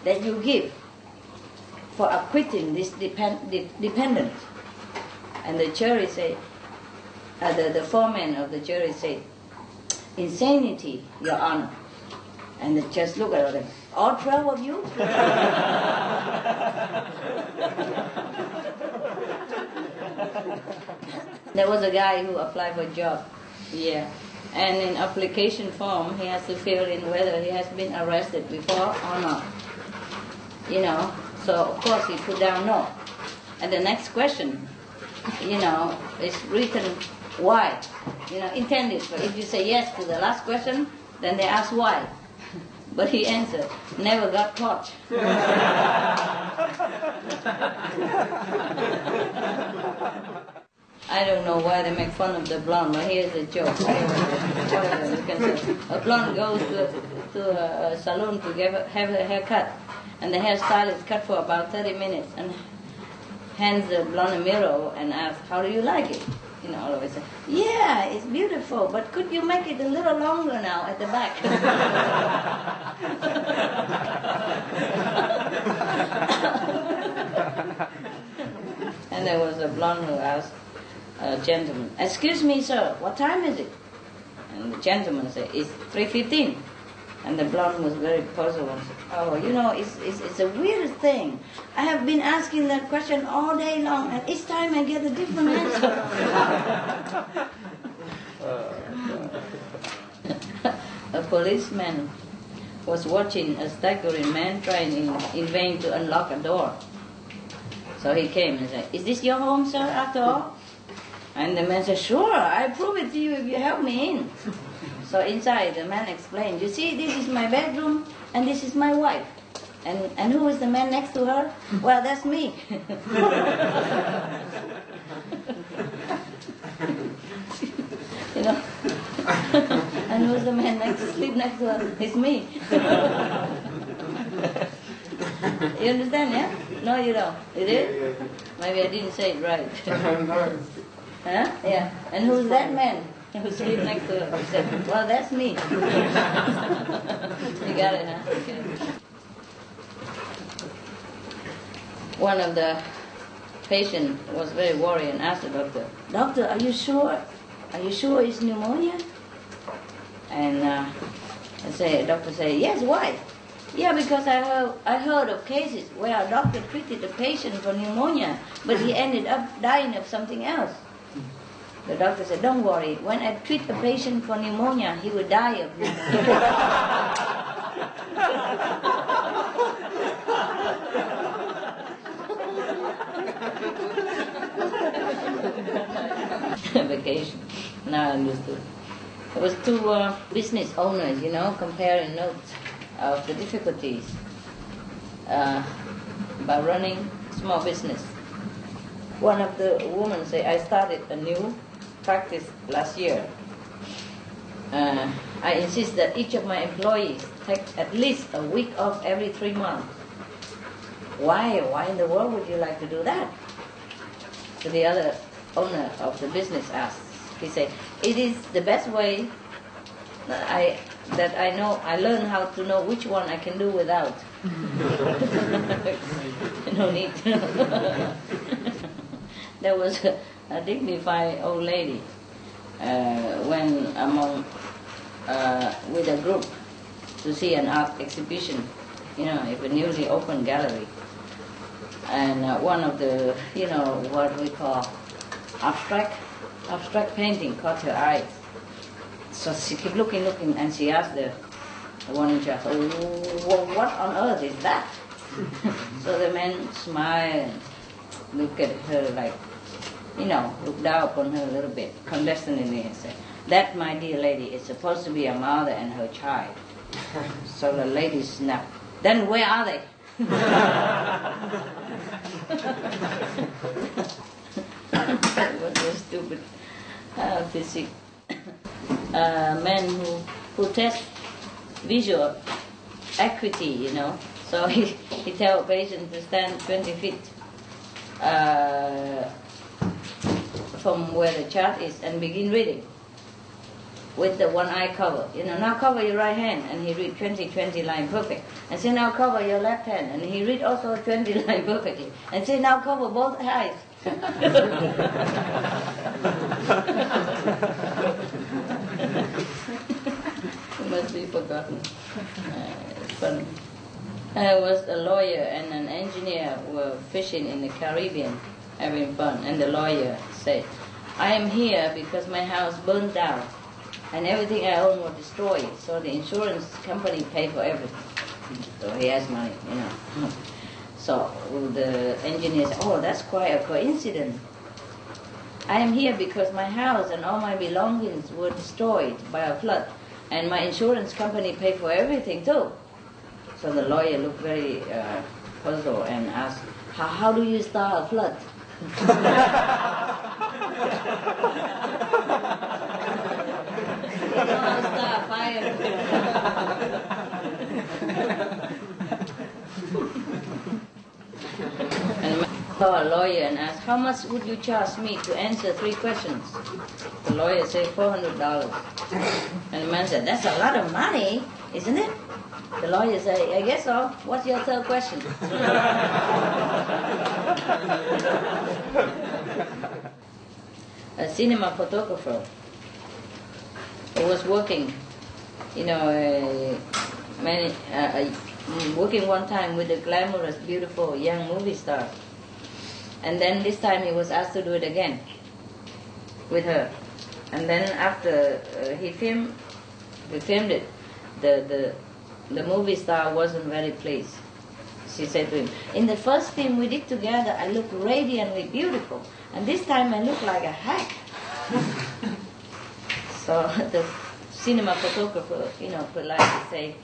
S1: that you give for acquitting this depend, de- dependent. And the jury said, uh, the, the foreman of the jury said, insanity, Your Honor. And the judge looked at them, all 12 of you? there was a guy who applied for a job, yeah. And in application form, he has to fill in whether he has been arrested before or not. You know, so of course he put down no. And the next question, you know, is written why. You know, intended. But if you say yes to the last question, then they ask why. But he answered, never got caught. I don't know why they make fun of the blonde, but here's a joke. A blonde goes to, to a, a uh, salon to get, have her hair cut, and the hairstyle is cut for about 30 minutes and hands the blonde a mirror and asks, how do you like it? You know, all of say, yeah, it's beautiful, but could you make it a little longer now at the back? and there was a blonde who asked a gentleman, excuse me, sir, what time is it? And the gentleman said, it's 3.15. And the blonde was very puzzled and said, oh, you know, it's, it's, it's a weird thing. I have been asking that question all day long, and each time I get a different answer. a policeman was watching a staggering man trying in, in vain to unlock a door. So he came and said, Is this your home, sir, after all? And the man said, Sure, I'll prove it to you if you help me in. So inside, the man explained, You see, this is my bedroom, and this is my wife. And, and who is the man next to her? Well, that's me. you know? and who's the man next to sleep next to her? It's me. you understand, yeah? No, you don't. You did? Maybe I didn't say it right. huh? Yeah. And who's that man? Who sleeps next to? He said, well, that's me. you got it, huh? One of the patients was very worried and asked the doctor, Doctor, are you sure? Are you sure it's pneumonia? And uh, I say, doctor say, yes, why? Yeah, because I heard, I heard of cases where a doctor treated a patient for pneumonia, but he ended up dying of something else. The doctor said, don't worry, when I treat a patient for pneumonia, he will die of pneumonia. Vacation. Now I understood. There was two uh, business owners, you know, comparing notes of the difficulties uh, by running small business. One of the women say, I started a new practice last year. Uh, I insist that each of my employees take at least a week off every three months. Why? Why in the world would you like to do that? So the other owner of the business asked. He said, "It is the best way that I that I know. I learn how to know which one I can do without. no need. there was a, a dignified old lady uh, when among uh, with a group to see an art exhibition, you know, if a newly opened gallery. And uh, one of the, you know, what we call abstract, abstract painting caught her eyes. So she kept looking, looking, and she asked the, the one in charge, oh, what on earth is that? so the man smiled looked at her like, you know, looked down upon her a little bit, condescendingly, and said, that, my dear lady, is supposed to be a mother and her child. so the lady snapped, then where are they? what a stupid uh, physics. uh, man who, who test visual acuity, you know. So he, he tell a patient to stand 20 feet uh, from where the chart is and begin reading with the one eye cover. You know, now cover your right hand and he read 20, 20 line perfect. And say now cover your left hand and he read also 20 line perfectly. And say now cover both eyes. must be forgotten. Uh. I was a lawyer and an engineer were fishing in the Caribbean, having fun, and the lawyer said, I am here because my house burned down and everything I own was destroyed, so the insurance company paid for everything. So he has money, you know. So the engineer said, oh, that's quite a coincidence. I am here because my house and all my belongings were destroyed by a flood, and my insurance company paid for everything too. So the lawyer looked very uh, puzzled and asked, how, how do you start a flood? How a lawyer and asked, how much would you charge me to answer three questions? The lawyer said, $400. And the man said, that's a lot of money, isn't it? The lawyer said, I guess so. What's your third question? a cinema photographer who was working, you know, uh, many, uh, working one time with a glamorous, beautiful young movie star. And then this time he was asked to do it again with her. And then after uh, he filmed, we filmed it, the, the, the movie star wasn't very pleased. She said to him, in the first film we did together, I looked radiantly beautiful. And this time I look like a hack. so the cinema photographer, you know, politely say,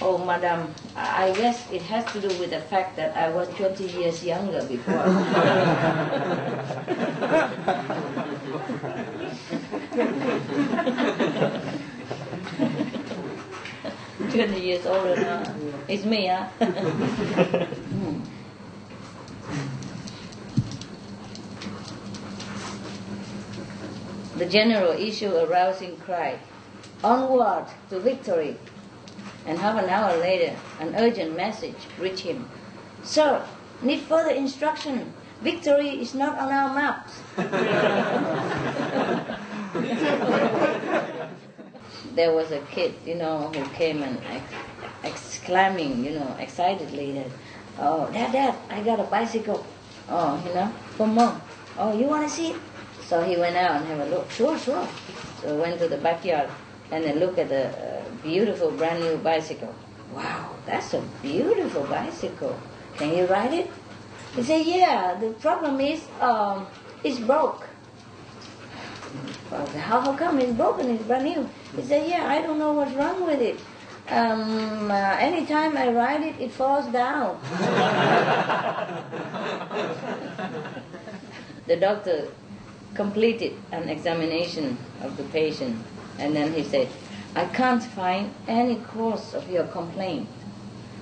S1: Oh, madam, I guess it has to do with the fact that I was 20 years younger before. Twenty years older now. It's me, huh? Hmm. the general issue rousing cry, onward to victory. And half an hour later, an urgent message reached him. Sir, need further instruction. Victory is not on our maps. there was a kid, you know, who came and ex- exclaiming, you know, excitedly that, oh, Dad, Dad, I got a bicycle. Oh, you know, from mom. Oh, you want to see it? So he went out and have a look. Sure, sure. So went to the backyard and then looked at the uh, beautiful brand new bicycle. Wow, that's a beautiful bicycle. Can you ride it? He said, yeah, the problem is um, it's broke. Well, how, how come it's broken? It's brand new. He said, yeah, I don't know what's wrong with it. Um, uh, anytime I ride it, it falls down. the doctor completed an examination of the patient and then he said, I can't find any cause of your complaint.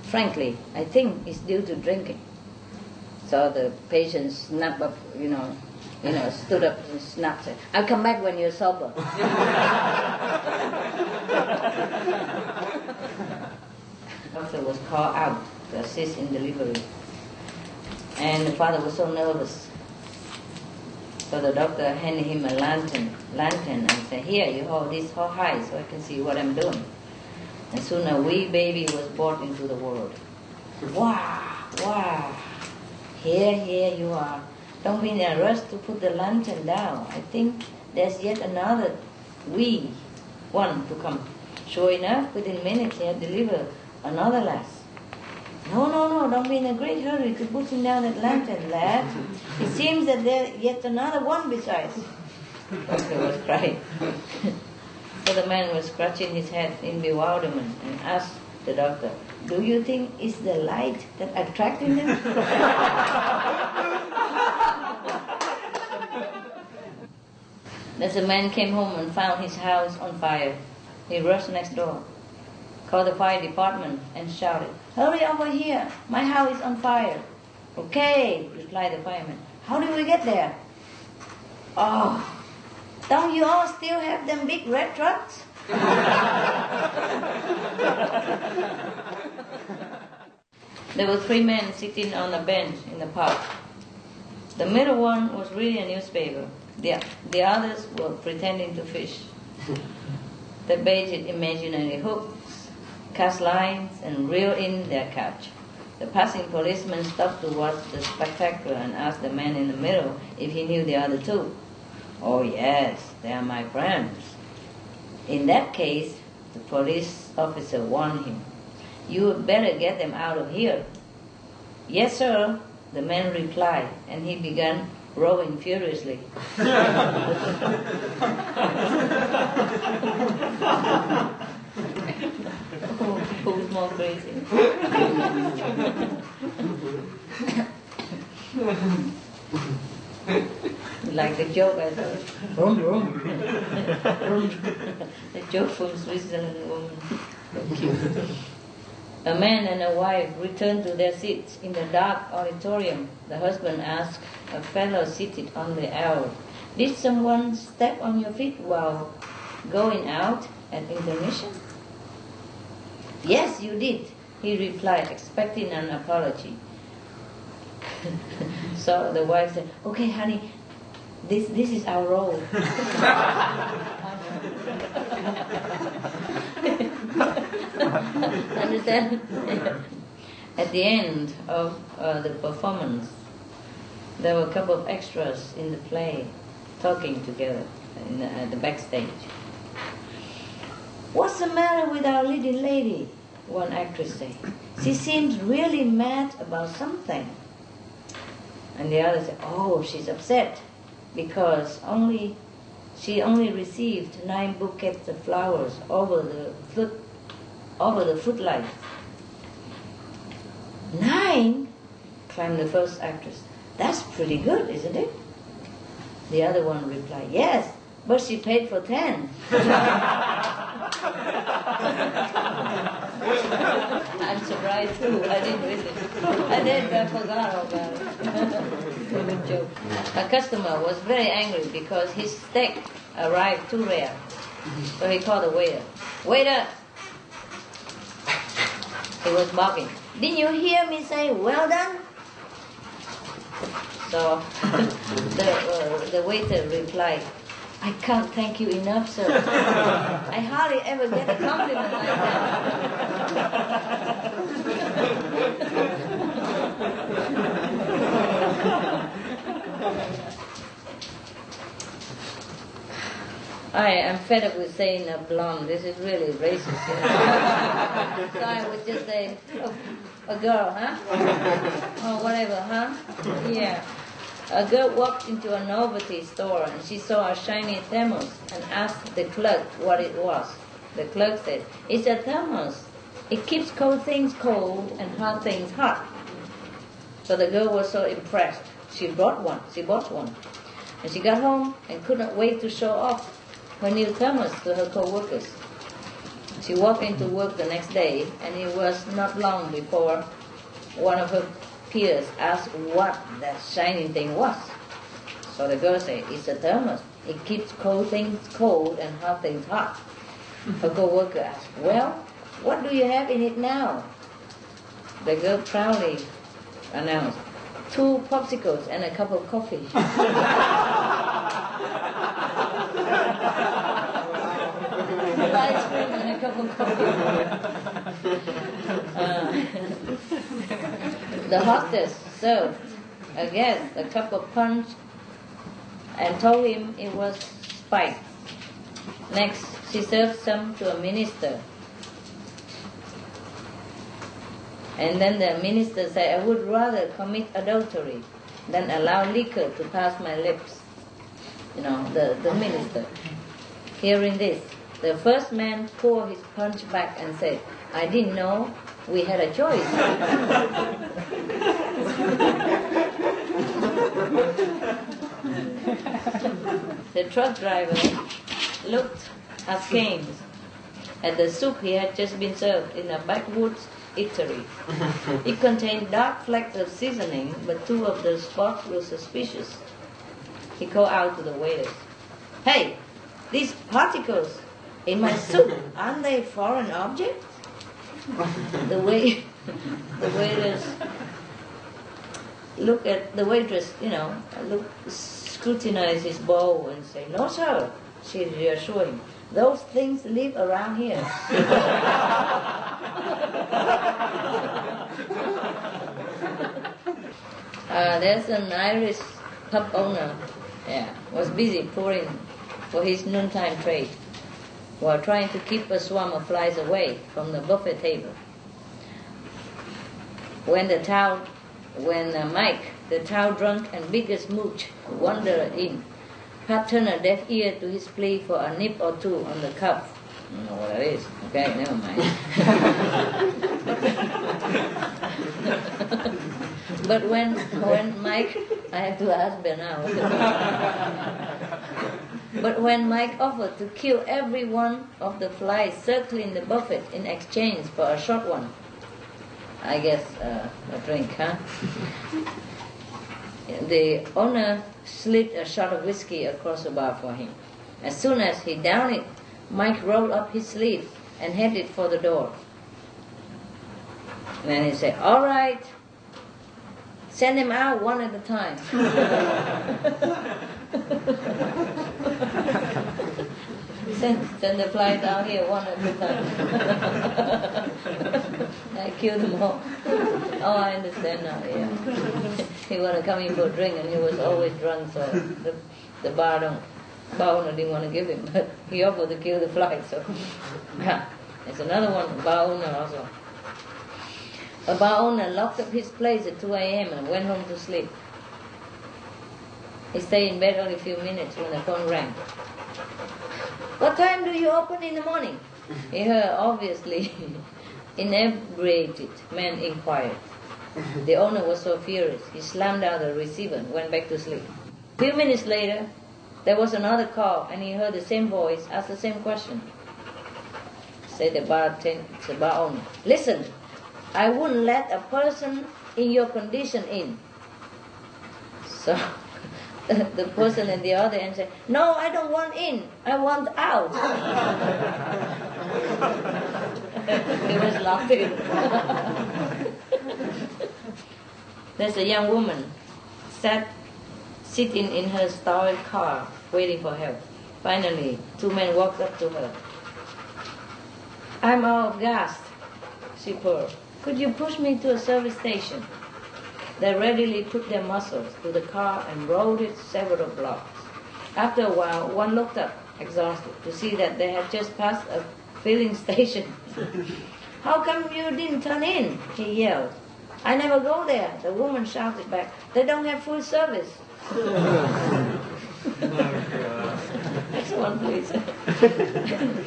S1: Frankly, I think it's due to drinking. So the patient snapped up, you know, you know, stood up and snapped it. I'll come back when you're sober. The doctor was called out to assist in delivery. And the father was so nervous. So the doctor handed him a lantern, lantern and said, here, you hold this hold high so I can see what I'm doing. And soon a wee baby was brought into the world. Wow, wow. Here, here you are. Don't be in a rush to put the lantern down. I think there's yet another wee one to come. Sure enough, within minutes he had delivered another lass. No, no, no, don't be in a great hurry to put him down that lantern, lad. It seems that there's yet another one besides. Doctor was crying. so the man was scratching his head in bewilderment and asked the doctor, Do you think it's the light that attracted them? As the man came home and found his house on fire, he rushed next door, called the fire department, and shouted, Hurry over here, my house is on fire. Okay, replied the fireman. How do we get there? Oh, don't you all still have them big red trucks? there were three men sitting on a bench in the park. The middle one was reading a newspaper. The, the others were pretending to fish. They baited imaginary hooks, cast lines, and reeled in their catch. The passing policeman stopped to watch the spectacle and asked the man in the middle if he knew the other two. Oh, yes, they are my friends. In that case, the police officer warned him, You had better get them out of here. Yes, sir, the man replied, and he began rowing furiously. Who's more crazy? like the joke I
S2: wrong.
S1: the joke from Switzerland woman. A man and a wife returned to their seats in the dark auditorium. The husband asked a fellow seated on the aisle, Did someone step on your feet while going out at intermission? Yes, you did, he replied, expecting an apology. so the wife said, Okay, honey, this, this is our role. Understand? At the end of uh, the performance, there were a couple of extras in the play talking together in the, at the backstage. What's the matter with our leading lady? One actress said. She seems really mad about something. And the other said, Oh, she's upset because only she only received nine bouquets of flowers over the foot over the footlights. Nine? claimed the first actress. That's pretty good, isn't it? The other one replied, Yes, but she paid for ten. I'm surprised too. I didn't read it. I did, I forgot about it. A customer was very angry because his steak arrived too rare. So he called the waiter. Waiter! He was barking. Didn't you hear me say, well done? So the, uh, the waiter replied, I can't thank you enough, sir. I hardly ever get a compliment like that. I am fed up with saying a blonde. This is really racist. You know? so I would just say, oh, a girl, huh? Or whatever, huh? Yeah. A girl walked into a novelty store and she saw a shiny thermos and asked the clerk what it was. The clerk said, It's a thermos. It keeps cold things cold and hot things hot. So the girl was so impressed. She brought one. She bought one. And she got home and could not wait to show off her new thermos to her co-workers. She walked into work the next day and it was not long before one of her peers asked what that shining thing was. So the girl said, it's a thermos. It keeps cold things cold and hot things hot. Her co-worker asked, well, what do you have in it now? The girl proudly announced, two popsicles and a cup of coffee. Ice cream and a cup of coffee. Uh, the hostess served a guest a cup of punch and told him it was spiked. Next, she served some to a minister. And then the minister said, I would rather commit adultery than allow liquor to pass my lips. You know, the, the minister. Hearing this, the first man poured his punch back and said, I didn't know we had a choice. the truck driver looked askance at the soup he had just been served in a backwoods eatery. It contained dark flecks of seasoning, but two of the spots were suspicious. He called out to the waiters, Hey, these particles in my soup, aren't they foreign objects? the way the waiters look at the waitress, you know, look scrutinize his bowl and say, No sir, she reassured him. Those things live around here. uh, there's an Irish pub owner, yeah, was busy pouring for his noontime trade while trying to keep a swarm of flies away from the buffet table. When the towel when uh, Mike, the town drunk and biggest mooch, wandered in. Pat turned a deaf ear to his plea for a nip or two on the cuff. I don't know what that is. Okay, never mind. but when when Mike, I have to ask now. but when Mike offered to kill every one of the flies circling the buffet in exchange for a short one, I guess uh, a drink, huh? the owner slid a shot of whiskey across the bar for him. As soon as he downed it, Mike rolled up his sleeve and headed for the door. And then he said, All right, send him out one at a time. send, send the flies out here one at a time. I killed them all. Oh, I understand now, yeah. he wanted to come in for a drink and he was always drunk, so the, the bar don't, bar owner didn't want to give him, but he offered to kill the flies, so. There's another one, bar owner also. A bar owner locked up his place at 2 a.m. and went home to sleep. He stayed in bed only a few minutes when the phone rang. What time do you open in the morning? Yeah, obviously, inebriated man inquired. The owner was so furious, he slammed down the receiver and went back to sleep. Few minutes later, there was another call, and he heard the same voice ask the same question. Said the bar, ten, the bar owner, Listen, I wouldn't let a person in your condition in. So the person at the other end said, No, I don't want in, I want out. he was laughing. There's a young woman sat sitting in her stored car waiting for help. Finally, two men walked up to her. I'm out of gas, she purred. Could you push me to a service station? They readily put their muscles to the car and rode it several blocks. After a while, one looked up, exhausted, to see that they had just passed a filling station. How come you didn't turn in? He yelled. I never go there. The woman shouted back. They don't have full service. Next one, please.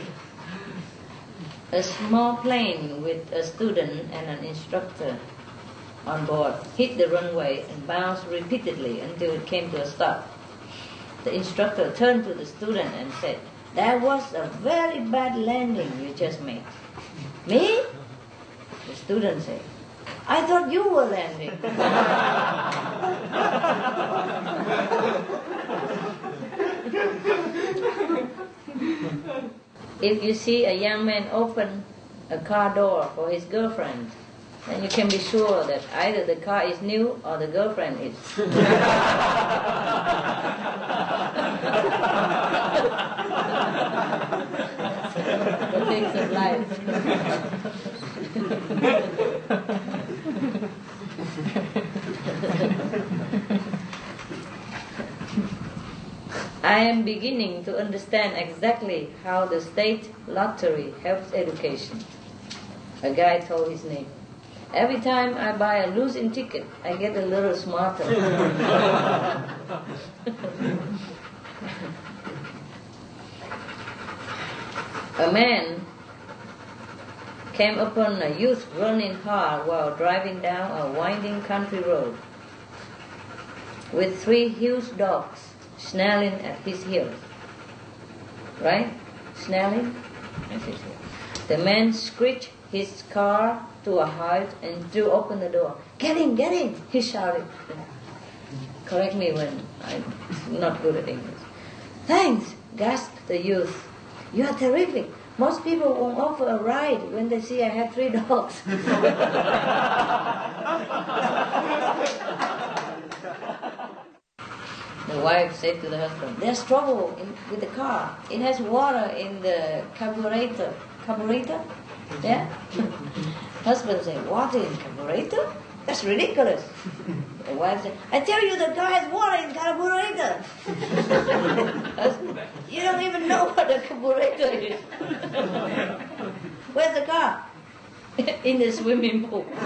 S1: a small plane with a student and an instructor on board hit the runway and bounced repeatedly until it came to a stop. The instructor turned to the student and said, That was a very bad landing you just made. Me? The student said, I thought you were landing. if you see a young man open a car door for his girlfriend, then you can be sure that either the car is new or the girlfriend is. the things of life. I am beginning to understand exactly how the state lottery helps education. A guy told his name. Every time I buy a losing ticket, I get a little smarter. a man came upon a youth running hard while driving down a winding country road with three huge dogs snarling at his heels. Right? Snarling? The man screeched his car to a halt and threw open the door. Get in, get in, he shouted. Correct me when I'm not good at English. Thanks, gasped the youth. You are terrific. Most people won't offer a ride when they see I have three dogs. the wife said to the husband, There's trouble in, with the car. It has water in the carburetor. Carburetor? Yeah? Husband said, water in carburetor? That's ridiculous. the wife said, I tell you the car has water in carburetor. you don't even know what a carburetor is. Where's the car? in the swimming pool.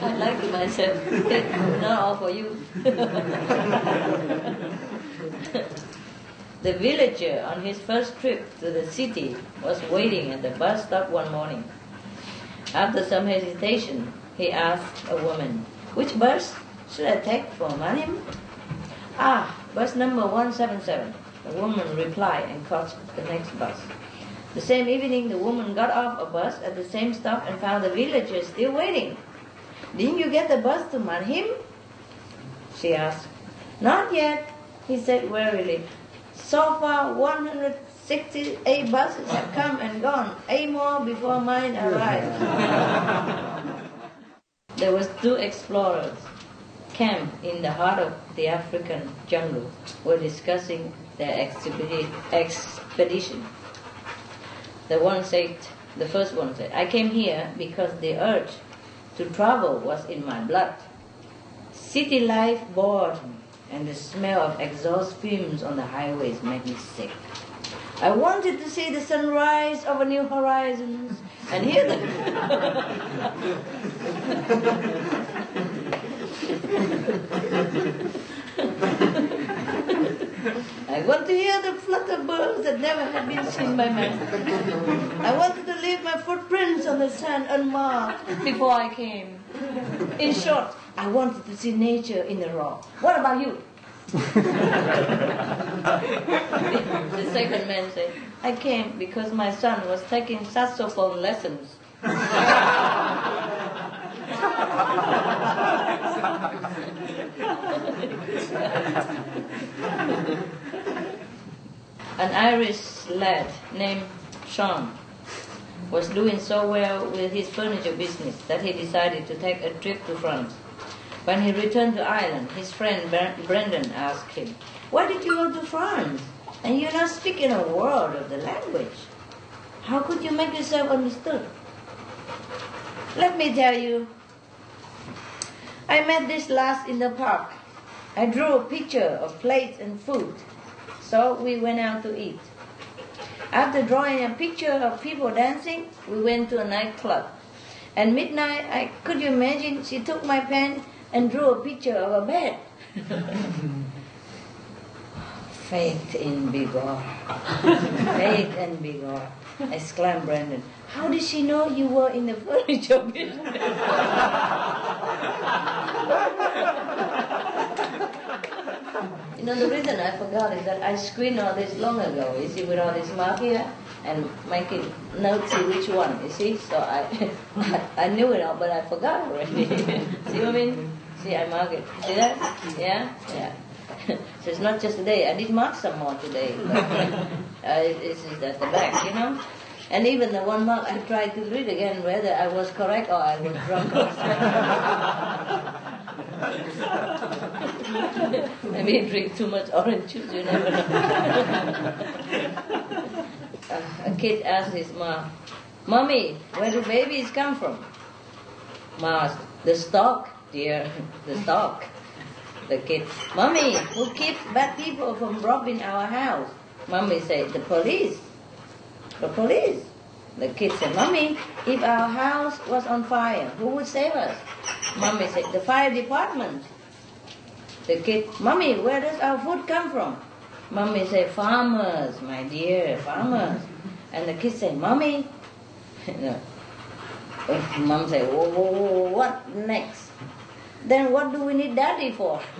S1: I like it myself. Not all for you the villager on his first trip to the city was waiting at the bus stop one morning. After some hesitation, he asked a woman, Which bus should I take for Manim? Ah, bus number 177. The woman replied and caught the next bus. The same evening, the woman got off a bus at the same stop and found the villager still waiting. Didn't you get the bus to Manhim? She asked. Not yet, he said wearily. So far, 168 buses have come and gone. Eight more before mine arrived. there was two explorers camped in the heart of the African jungle were discussing their expedition. The one said, the first one said, I came here because the urge to travel was in my blood. City life bored me, and the smell of exhaust fumes on the highways made me sick. I wanted to see the sunrise over new horizons and hear the I want to hear the flutter birds that never had been seen by man. I wanted to leave my footprints on the sand unmarked before I came. In short, I wanted to see nature in the raw. What about you? the second man said, I came because my son was taking saxophone lessons. An Irish lad named Sean was doing so well with his furniture business that he decided to take a trip to France. When he returned to Ireland, his friend Brendan asked him, Why did you go to France? And you're not speaking a word of the language. How could you make yourself understood? Let me tell you, I met this lass in the park. I drew a picture of plates and food so we went out to eat. After drawing a picture of people dancing, we went to a nightclub. At midnight, I could you imagine? She took my pen and drew a picture of a bed. Faith in begorra. Faith in begorra. Exclaimed Brandon. How did she know you were in the furniture business? You know, the reason I forgot is that I screened all this long ago, you see, with all this here, and making notes see which one, you see? So I, I knew it all, but I forgot already. see what I mean? See, I mark it. See that? Yeah? Yeah. so it's not just today. I did mark some more today. But, uh, is at the back, you know? And even the one mark, I tried to read again whether I was correct or I was wrong. Maybe I drink too much orange juice, you never know. A kid asked his mom, Mommy, where do babies come from? Ma the stock, dear, the stock. The kid, Mommy, who keeps bad people from robbing our house? Mommy said, the police. The police. The kid said, Mommy, if our house was on fire, who would save us? Mommy said, the fire department. The kid, Mommy, where does our food come from? Mommy said, farmers, my dear, farmers. And the kid said, Mommy, no. Mom said, whoa, whoa, whoa, what next? Then what do we need daddy for?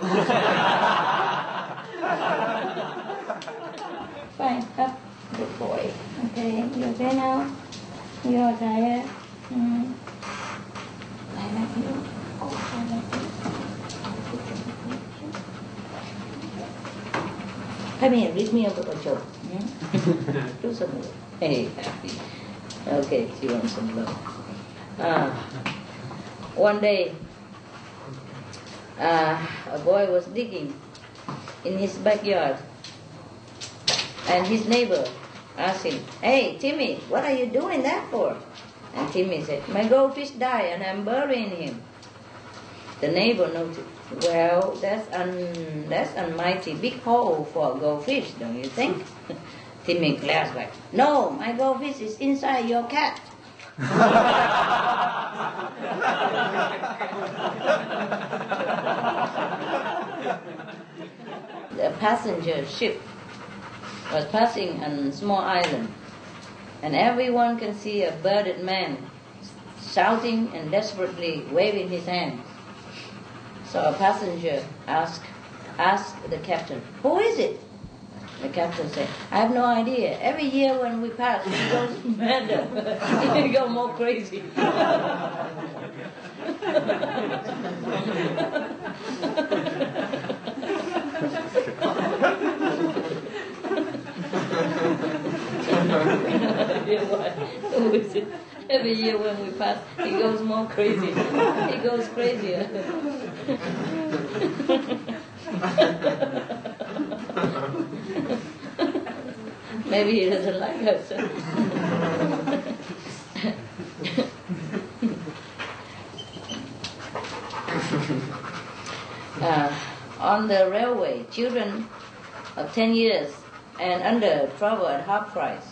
S1: Fine, up. Good boy. Okay, you okay now? You're tired? Mm. I love you. Oh, I love you. Come here, read me a of joke. Hmm? Do. Hey, happy. Okay, she wants some love. Uh, one day, uh, a boy was digging in his backyard, and his neighbor asked him, Hey, Timmy, what are you doing that for? And Timmy said, My goldfish died and I'm burying him. The neighbor noted, Well, that's an that's a mighty big hole for a goldfish, don't you think? Timmy glanced back, No, my goldfish is inside your cat. the passenger ship was passing a small island, and everyone can see a bearded man shouting and desperately waving his hands. So a passenger asked, asked the captain, Who is it? The captain said, I have no idea. Every year when we pass, he goes madder. he goes more crazy. It? Every year when we pass, he goes more crazy. He goes crazier. Maybe he doesn't like us. uh, on the railway, children of 10 years and under travel at half price.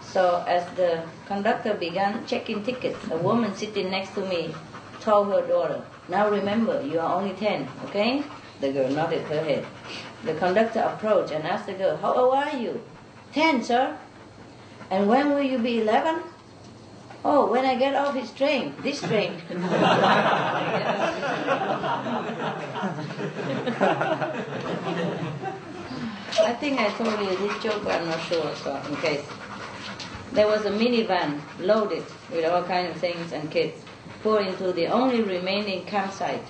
S1: So as the conductor began checking tickets, a woman sitting next to me told her daughter, now remember, you are only 10, okay? The girl nodded her head. The conductor approached and asked the girl, how old are you? 10, sir. And when will you be 11? Oh, when I get off his train, this train. I think I told you this joke, but I'm not sure, so in case. There was a minivan loaded with all kinds of things and kids pulled into the only remaining campsite.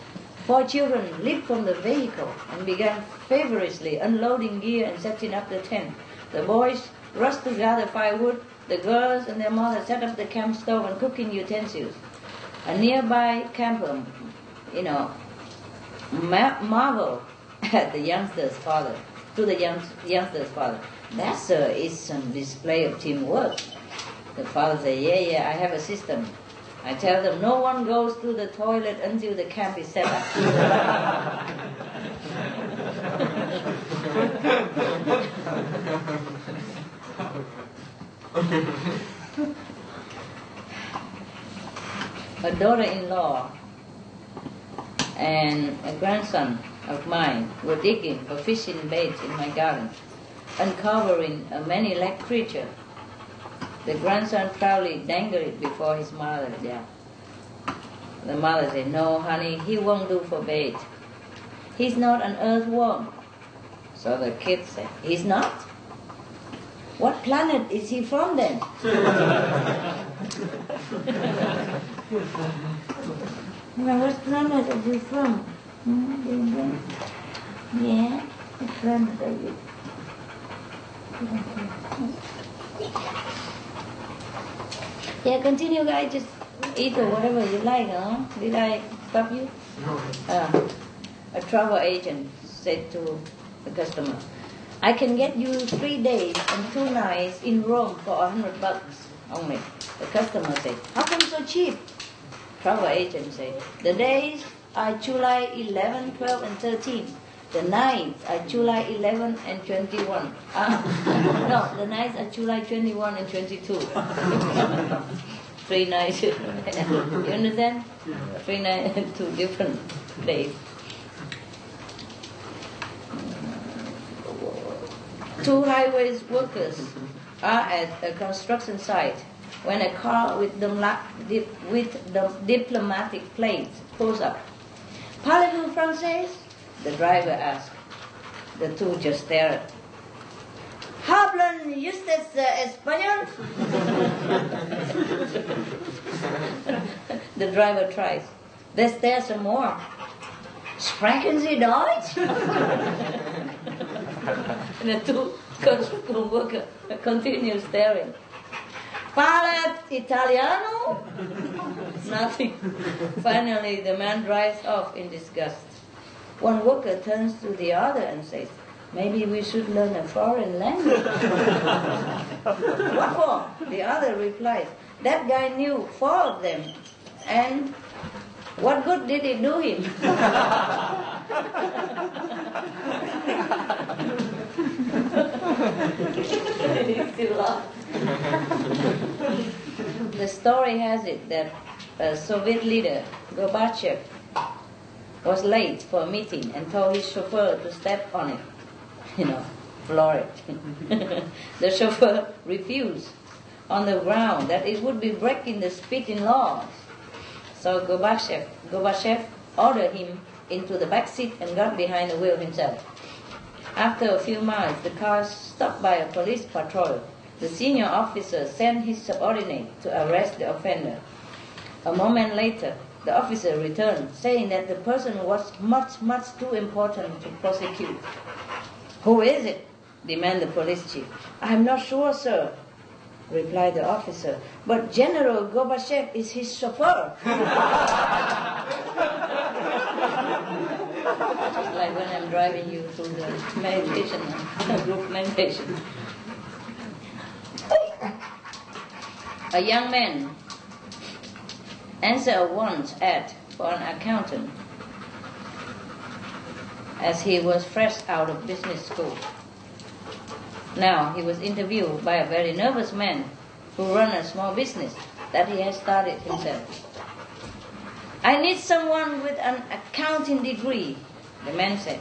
S1: Four children leaped from the vehicle and began feverishly unloading gear and setting up the tent. The boys rushed to gather firewood. The girls and their mother set up the camp stove and cooking utensils. A nearby camper, you know, ma- marveled at the youngster's father, to the young, youngster's father. That, sir, is some display of teamwork. The father said, yeah, yeah, I have a system. I tell them no one goes to the toilet until the camp is set up. a daughter-in-law and a grandson of mine were digging for fishing baits in my garden, uncovering a many-legged creature. The grandson proudly dangled it before his mother. Yeah. The mother said, "No, honey, he won't do for bait. He's not an earthworm." So the kid said, "He's not." What planet is he from then? what planet are you from? Hmm? Yeah, what planet are you? Yeah, continue, guys. Just eat or whatever you like, huh? Did I stop you?
S3: No.
S1: Uh, a travel agent said to the customer, I can get you three days and two nights in Rome for a hundred bucks only. The customer said, How come so cheap? Travel agent said, The days are July 11, 12, and 13. The nights are July 11 and 21. Ah, no, the nights are July 21 and 22. Three nights. you understand? Three nights, two different days. Two highways workers are at a construction site when a car with, the, with the diplomatic plates pulls up. Parlez-vous français? The driver asked. The two just stared. ¿Hablan ustedes uh, español? the driver tries. They stare some more. Sprechen Sie Deutsch? the two construction workers continue staring. Parla Italiano? Nothing. Finally, the man drives off in disgust. One worker turns to the other and says, Maybe we should learn a foreign language. what for? The other replies, That guy knew four of them. And what good did it do him? the story has it that a Soviet leader, Gorbachev, was late for a meeting and told his chauffeur to step on it, you know, floor it. the chauffeur refused on the ground that it would be breaking the speeding laws. So Gorbachev, Gorbachev ordered him into the back seat and got behind the wheel himself. After a few miles, the car stopped by a police patrol. The senior officer sent his subordinate to arrest the offender. A moment later, the officer returned, saying that the person was much, much too important to prosecute. Who is it? demanded the police chief. I'm not sure, sir, replied the officer. But General Gorbachev is his chauffeur. Like when I'm driving you through the meditation, group meditation. A young man answered a once ad for an accountant as he was fresh out of business school. Now he was interviewed by a very nervous man who ran a small business that he had started himself. I need someone with an accounting degree, the man said.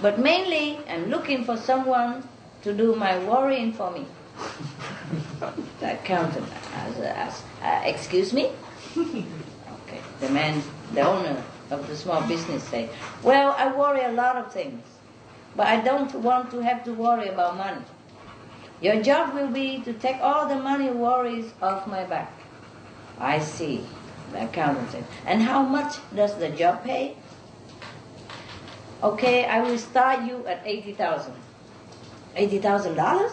S1: But mainly, I'm looking for someone to do my worrying for me. the accountant asked, uh, Excuse me? The man, the owner of the small business, said, Well, I worry a lot of things, but I don't want to have to worry about money. Your job will be to take all the money worries off my back. I see, the accountant said. And how much does the job pay? Okay, I will start you at eighty thousand. Eighty thousand dollars?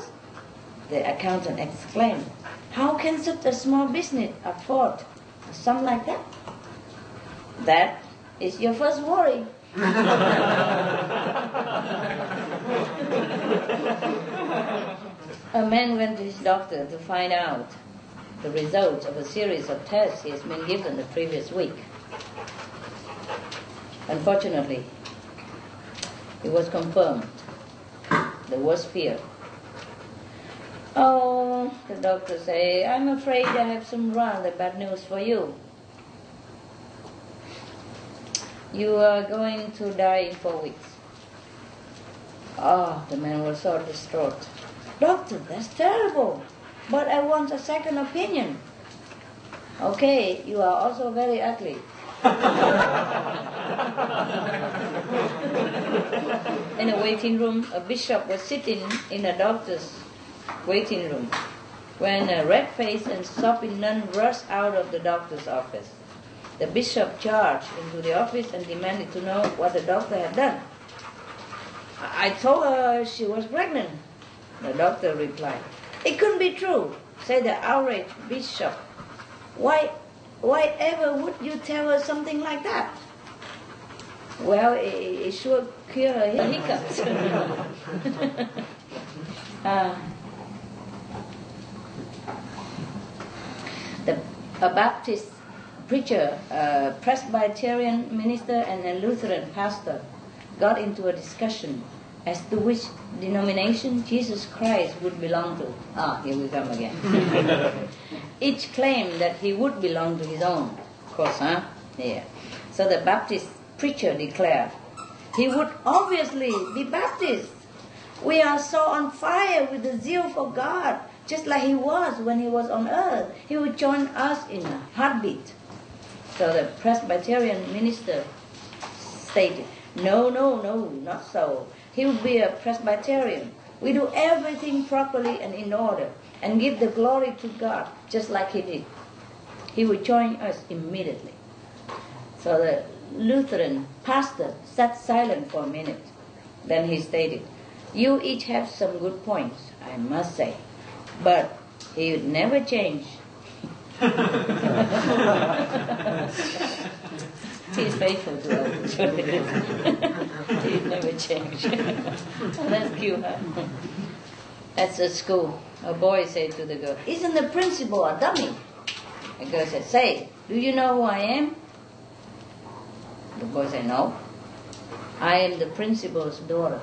S1: The accountant exclaimed. How can such a small business afford something like that? That is your first worry. a man went to his doctor to find out the results of a series of tests he has been given the previous week. Unfortunately, it was confirmed the worst fear. Oh, the doctor say, I'm afraid I have some rather bad news for you. You are going to die in four weeks. Oh, the man was so distraught. Doctor, that's terrible. But I want a second opinion. Okay, you are also very ugly. in a waiting room, a bishop was sitting in a doctor's waiting room when a red-faced and sopping nun rushed out of the doctor's office. The bishop charged into the office and demanded to know what the doctor had done. I told her she was pregnant, the doctor replied. It couldn't be true, said the outraged bishop. Why, why ever would you tell her something like that? Well, it, it sure cure her hiccups. uh, the, a Baptist preacher, a Presbyterian minister, and a Lutheran pastor got into a discussion as to which denomination Jesus Christ would belong to. Ah, here we come again. Each claimed that he would belong to his own. Of course, huh? Yeah. So the Baptist preacher declared, he would obviously be Baptist. We are so on fire with the zeal for God, just like he was when he was on earth. He would join us in a heartbeat. So the Presbyterian minister stated, no, no, no, not so. He would be a Presbyterian. We do everything properly and in order and give the glory to God just like he did. He would join us immediately. So the Lutheran pastor sat silent for a minute. Then he stated, You each have some good points, I must say, but he would never change. He's faithful to us. he never changed. That's cute? That's at school. A boy said to the girl, Isn't the principal a dummy? The girl said, Say, do you know who I am? The boy said, No. I am the principal's daughter.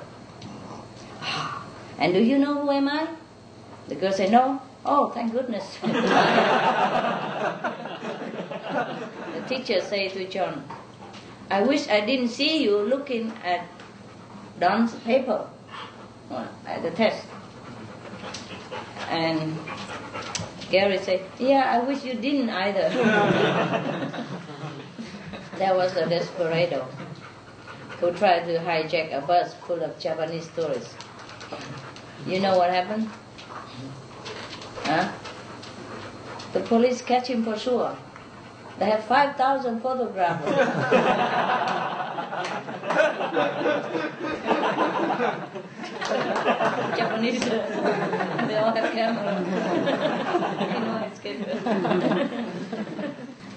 S1: Ah, and do you know who am I? The girl said, No. Oh, thank goodness. the teacher said to John, I wish I didn't see you looking at Don's paper uh, at the test. And Gary said, Yeah, I wish you didn't either. there was a desperado who tried to hijack a bus full of Japanese tourists. You know what happened? Huh? The police catch him for sure. They have 5,000 photographs. Japanese, uh, they all have cameras. you know, it's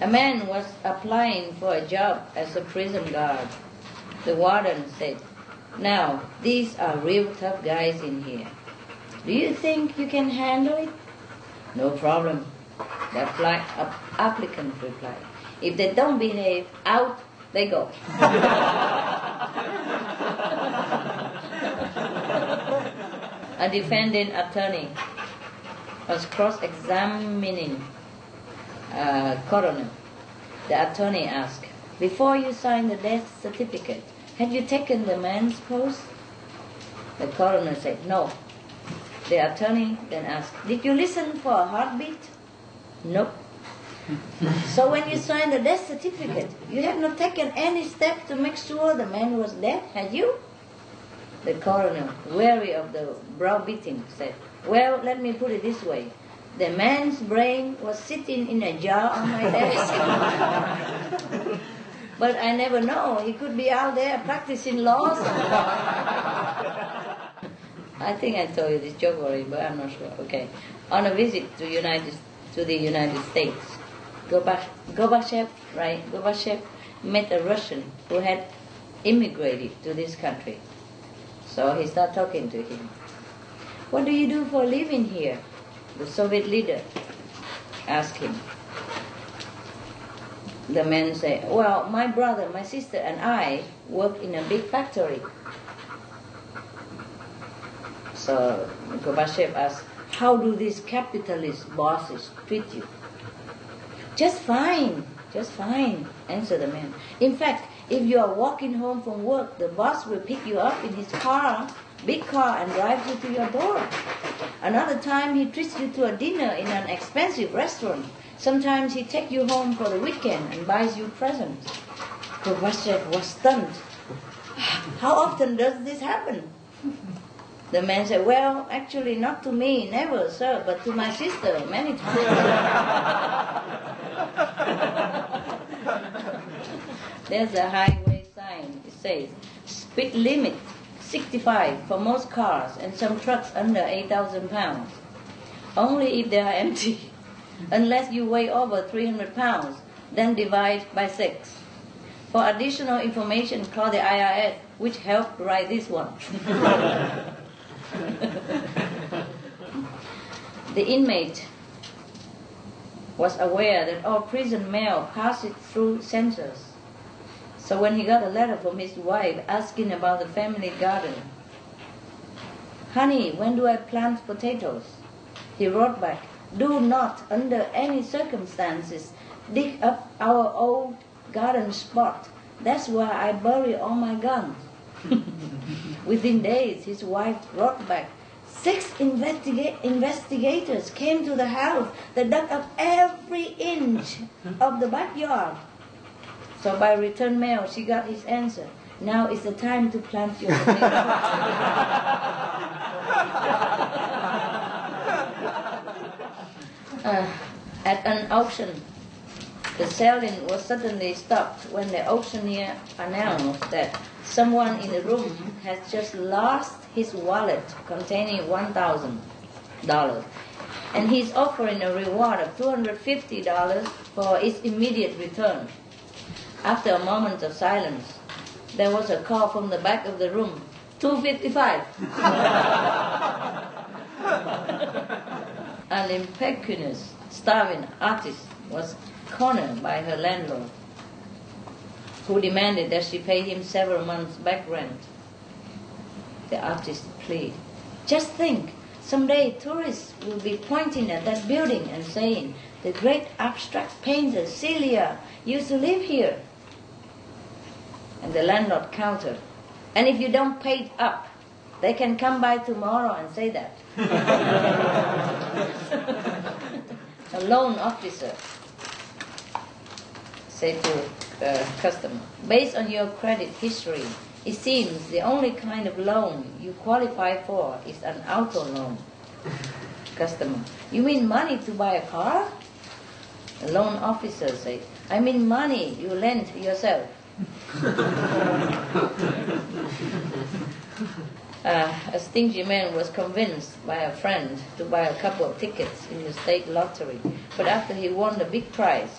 S1: a man was applying for a job as a prison guard. The warden said, Now, these are real tough guys in here. Do you think you can handle it? No problem. The apply, applicant replied. If they don't behave, out they go. a defending attorney was cross-examining uh, coroner. The attorney asked, before you sign the death certificate, had you taken the man's pulse? The coroner said, no. The attorney then asked, did you listen for a heartbeat? Nope. so when you signed the death certificate, you have not taken any step to make sure the man was dead, had you? The coroner, weary of the browbeating, said, Well, let me put it this way. The man's brain was sitting in a jar on my desk. but I never know. He could be out there practicing law I think I told you this joke already, but I'm not sure. Okay. On a visit to United to the United States, Gorbachev, right? Gorbachev met a Russian who had immigrated to this country. So he started talking to him. What do you do for a living here? The Soviet leader asked him. The man said, Well, my brother, my sister, and I work in a big factory. Uh, so Gorbachev asked, How do these capitalist bosses treat you? Just fine, just fine, answered the man. In fact, if you are walking home from work, the boss will pick you up in his car, big car, and drive you to your door. Another time, he treats you to a dinner in an expensive restaurant. Sometimes he takes you home for the weekend and buys you presents. Gorbachev was stunned. How often does this happen? The man said, Well, actually, not to me, never, sir, but to my sister, many times. There's a highway sign. It says speed limit 65 for most cars and some trucks under 8,000 pounds. Only if they are empty. Unless you weigh over 300 pounds, then divide by 6. For additional information, call the IRS, which helped write this one. the inmate was aware that all prison mail passes through censors so when he got a letter from his wife asking about the family garden, Honey, when do I plant potatoes? He wrote back, Do not, under any circumstances, dig up our old garden spot. That's where I bury all my guns. Within days, his wife brought back, Six investiga- investigators came to the house. They dug up every inch of the backyard. So by return mail, she got his answer. Now is the time to plant your potatoes. uh, at an auction, the selling was suddenly stopped when the auctioneer announced that someone in the room has just lost his wallet containing $1,000 and he's offering a reward of $250 for its immediate return. After a moment of silence, there was a call from the back of the room 255. An impecunious, starving artist was cornered by her landlord, who demanded that she pay him several months' back rent. The artist pleaded, Just think, Someday tourists will be pointing at that building and saying, the great abstract painter Celia used to live here. And the landlord countered, and if you don't pay it up, they can come by tomorrow and say that. a loan officer said to a customer, based on your credit history, it seems the only kind of loan you qualify for is an auto loan. Customer, you mean money to buy a car? The loan officer said, I mean money you lend yourself. Uh, a stingy man was convinced by a friend to buy a couple of tickets in the state lottery, but after he won the big prize,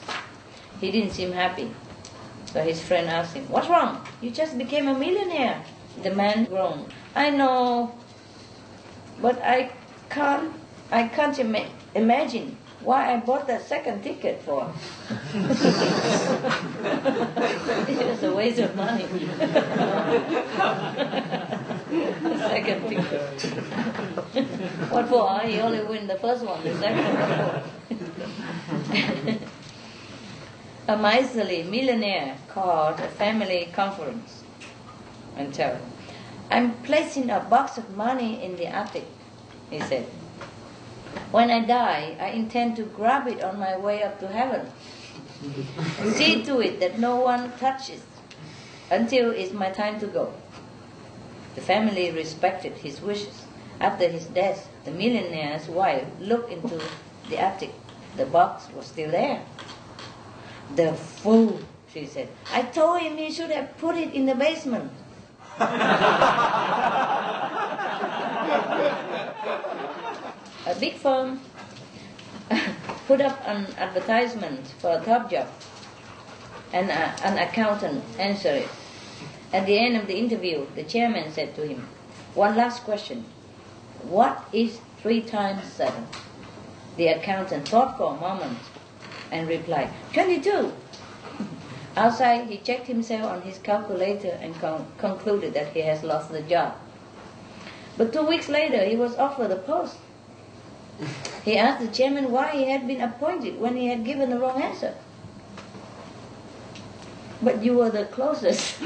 S1: he didn't seem happy. So his friend asked him, What's wrong? You just became a millionaire. The man groaned, I know, but I can't, I can't ima- imagine why I bought that second ticket for. it was a waste of money. second ticket. what for? He only win the first one, the second one. A miserly millionaire called a family conference and tell I'm placing a box of money in the attic, he said. When I die, I intend to grab it on my way up to heaven. See to it that no one touches until it's my time to go. The family respected his wishes. After his death, the millionaire's wife looked into the attic. The box was still there. The fool, she said. I told him he should have put it in the basement. a big firm put up an advertisement for a top job, and uh, an accountant answered it. At the end of the interview, the chairman said to him, One last question. What is three times seven? The accountant thought for a moment and replied, 22. Outside, he checked himself on his calculator and con- concluded that he has lost the job. But two weeks later, he was offered a post. He asked the chairman why he had been appointed when he had given the wrong answer. But you were the closest.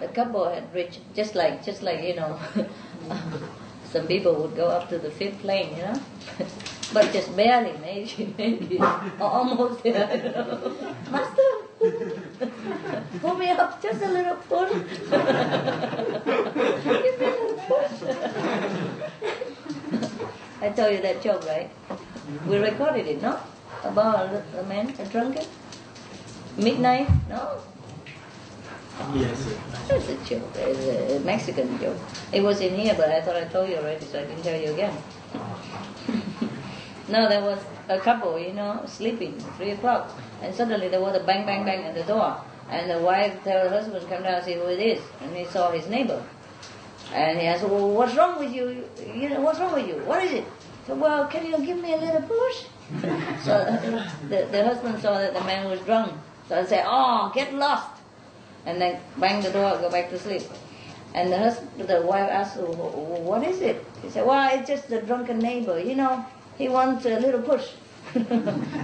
S1: the couple had reached just like just like you know some people would go up to the fifth plane, you know. but just barely, maybe, maybe, almost. You know. Master, pull me up just a little push. Give me a little push. I told you that joke, right? We recorded it, no? About a man, a drunkard? Midnight? No?
S3: Yes.
S1: It's a joke. It's a Mexican joke. It was in here, but I thought I told you already, so I didn't tell you again. no, there was a couple, you know, sleeping, three o'clock, and suddenly there was a bang, bang, bang at the door, and the wife tell her husband come down and see who it is, and he saw his neighbor, and he asked, "Well, what's wrong with you? You know, what's wrong with you? What is it?" So, well, can you give me a little push? so the, the husband saw that the man was drunk, so I said, "Oh, get lost." And then bang the door, go back to sleep. And the husband, the wife asked, "What is it?" He said, "Well, it's just the drunken neighbor. You know, he wants a little push."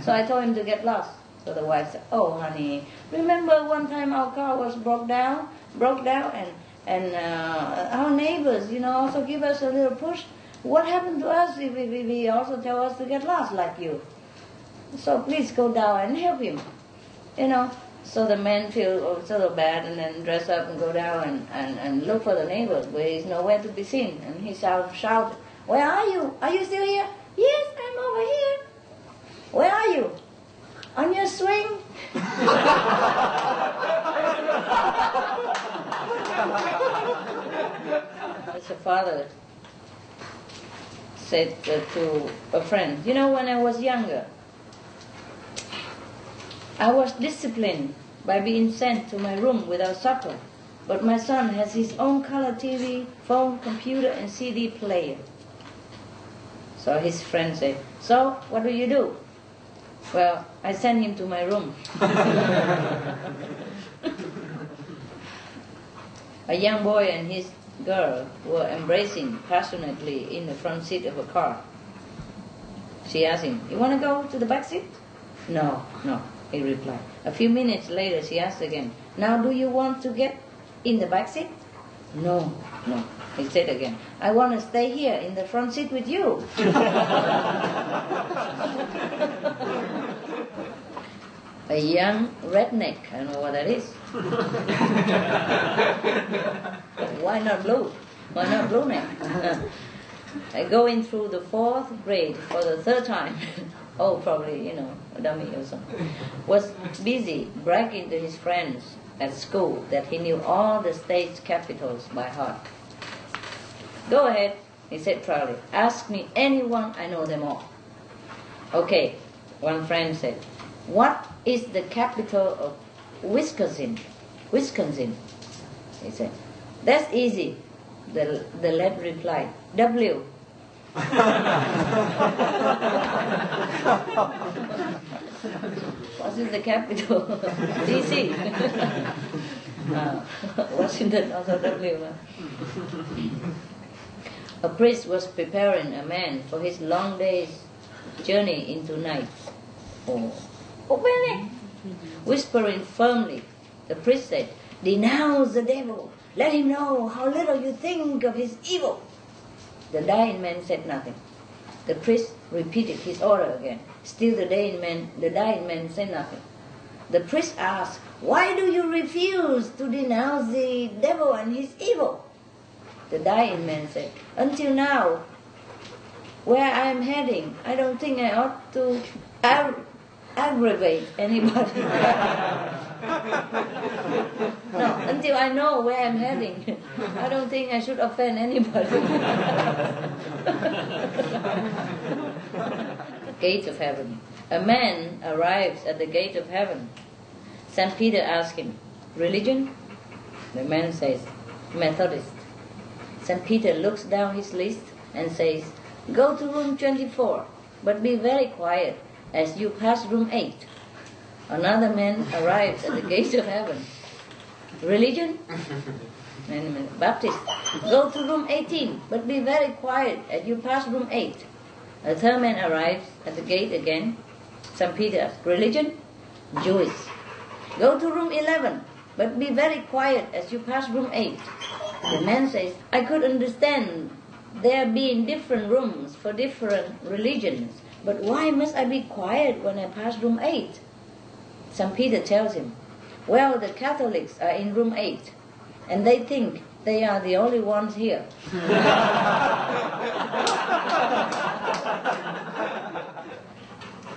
S1: so I told him to get lost. So the wife said, "Oh, honey, remember one time our car was broke down, broke down, and and uh, our neighbors, you know, also give us a little push. What happened to us if we, we also tell us to get lost like you? So please go down and help him, you know." So the men feel oh, sort of bad and then dress up and go down and, and, and look for the neighbors where he's nowhere to be seen. And he shout, shout, Where are you? Are you still here? Yes, I'm over here. Where are you? On your swing? As a father said to a friend, You know, when I was younger, I was disciplined by being sent to my room without supper, but my son has his own color TV, phone, computer, and CD player. So his friend said, So, what do you do? Well, I send him to my room. A young boy and his girl were embracing passionately in the front seat of a car. She asked him, You want to go to the back seat? No, no, he replied. A few minutes later, she asked again, Now do you want to get in the back seat? No, no, he said again. I want to stay here in the front seat with you. a young redneck, I don't know what that is. Why not blue? Why not blue neck? I'm going through the fourth grade for the third time. Oh, probably, you know, a dummy or something. Was busy bragging to his friends at school that he knew all the state's capitals by heart. Go ahead, he said proudly. Ask me anyone, I know them all. Okay, one friend said. What is the capital of Wisconsin? Wisconsin, he said. That's easy, the, the lad replied. W. what is the capital? DC. uh, Washington also W. A priest was preparing a man for his long day's journey into night. Oh, it! Whispering firmly, the priest said, Denounce the devil. Let him know how little you think of his evil. The dying man said nothing. The priest repeated his order again. Still the dying man, the dying man said nothing. The priest asked, Why do you refuse to denounce the devil and his evil? The dying man said, Until now, where I am heading, I don't think I ought to aggravate anybody. until I know where I'm heading, I don't think I should offend anybody. gate of heaven. A man arrives at the gate of heaven. St. Peter asks him, Religion? The man says, Methodist. St. Peter looks down his list and says, Go to room 24, but be very quiet as you pass room 8. Another man arrives at the gate of heaven. Religion? Baptist. Go to room 18, but be very quiet as you pass room 8. A third man arrives at the gate again. St. Peter Religion? Jewish. Go to room 11, but be very quiet as you pass room 8. The man says, I could understand there being different rooms for different religions, but why must I be quiet when I pass room 8? St. Peter tells him, Well, the Catholics are in room 8, and they think they are the only ones here.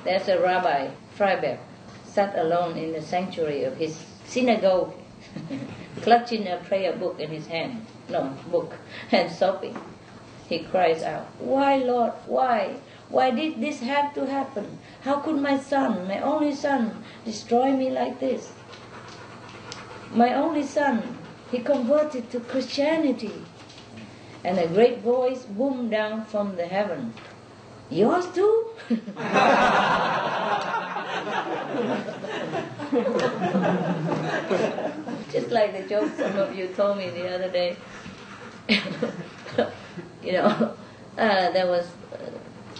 S1: There's a rabbi, Freiberg, sat alone in the sanctuary of his synagogue, clutching a prayer book in his hand, no, book, and sobbing. He cries out, Why, Lord, why? Why did this have to happen? How could my son, my only son, destroy me like this? My only son, he converted to Christianity. And a great voice boomed down from the heaven. Yours too? Just like the joke some of you told me the other day. you know, uh, there was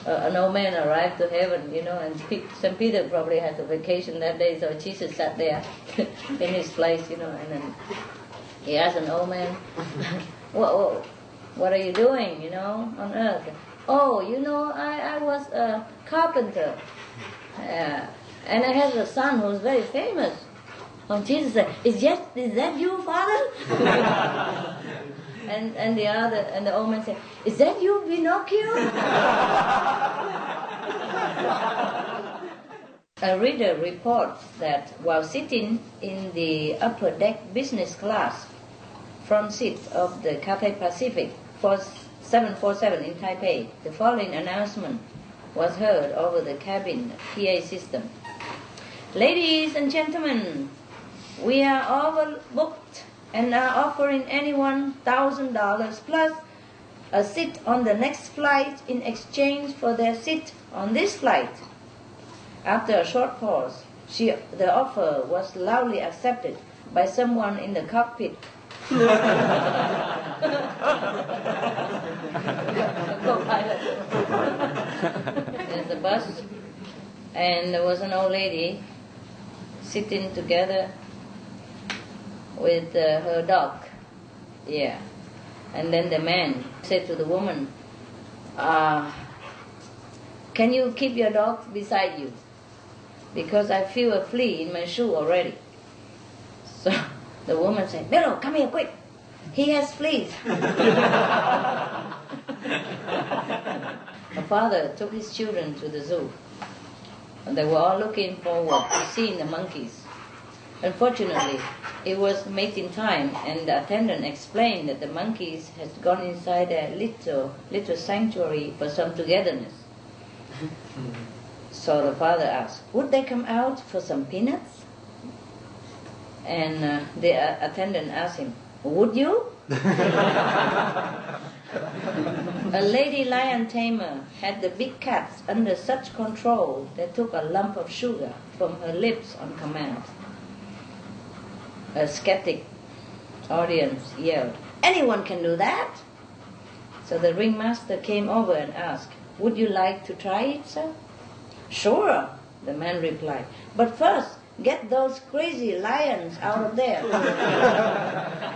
S1: uh, an old man arrived to heaven, you know, and St. Peter probably had a vacation that day, so Jesus sat there in his place, you know, and then he asked an old man, what, what are you doing, you know, on earth? Oh, you know, I, I was a carpenter, uh, and I had a son who was very famous. And Jesus said, is, that, is that you, Father? And, and the other, and the old man said, is that you, Pinocchio? A reader reports that while sitting in the upper deck business class front seat of the Cathay Pacific 747 in Taipei, the following announcement was heard over the cabin PA system. Ladies and gentlemen, we are overbooked and are offering anyone $1,000 plus a seat on the next flight in exchange for their seat on this flight. After a short pause, she, the offer was loudly accepted by someone in the cockpit. There's the bus, and there was an old lady sitting together with uh, her dog. Yeah. And then the man said to the woman, uh, Can you keep your dog beside you? Because I feel a flea in my shoe already. So the woman said, Bello, come here quick. He has fleas. A father took his children to the zoo. And they were all looking forward to seeing the monkeys. Unfortunately, it was mating time, and the attendant explained that the monkeys had gone inside a little little sanctuary for some togetherness. So the father asked, "Would they come out for some peanuts?" And uh, the uh, attendant asked him, "Would you?" A lady lion tamer had the big cats under such control they took a lump of sugar from her lips on command. A skeptic audience yelled, Anyone can do that! So the ringmaster came over and asked, Would you like to try it, sir? Sure, the man replied. But first, get those crazy lions out of there.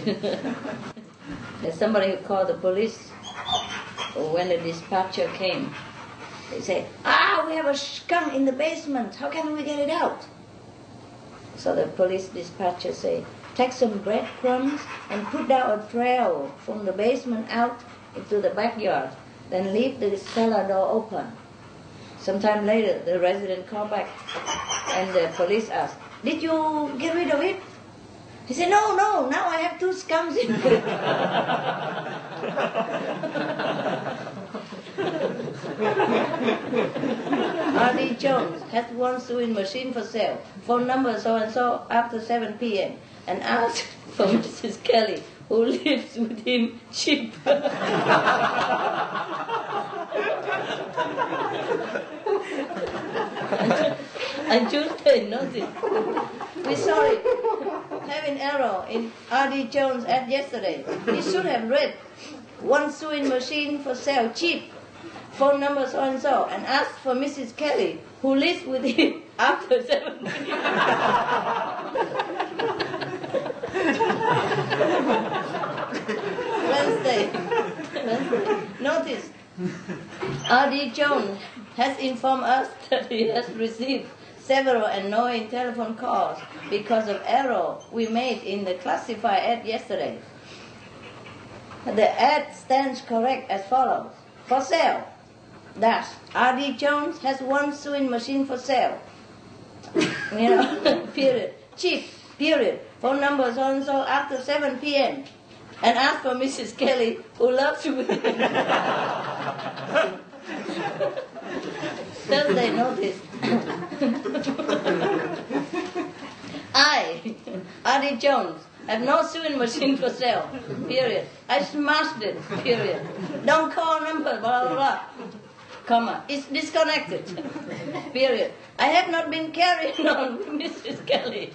S1: There's somebody who called the police when the dispatcher came. They say, ah, we have a skunk in the basement. How can we get it out? So the police dispatcher say, take some breadcrumbs and put down a trail from the basement out into the backyard. Then leave the cellar door open. Sometime later, the resident called back and the police asked, did you get rid of it? He said, no, no, now I have two skunks in there. R.D. Jones has one sewing machine for sale. Phone number so and so after 7 p.m. And ask for Mrs. Kelly, who lives with him cheap. and Tuesday notice. We saw it have an error in R.D. Jones ad yesterday. He should have read one sewing machine for sale cheap phone number so and so and ask for Mrs. Kelly, who lives with him after 7 Wednesday. Wednesday. Notice, R.D. Jones has informed us that he has received several annoying telephone calls because of error we made in the classified ad yesterday. The ad stands correct as follows. For sale, dash, R.D. Jones has one sewing machine for sale. you know, period. Cheap, period. Phone number so and so after 7 p.m. And ask for Mrs. Kelly, who loves you. Thursday notice. I, R.D. Jones, have no sewing machine for sale. Period. I smashed it. Period. Don't call number. Blah blah blah. Comma. It's disconnected. Period. I have not been carrying on Mrs. Kelly.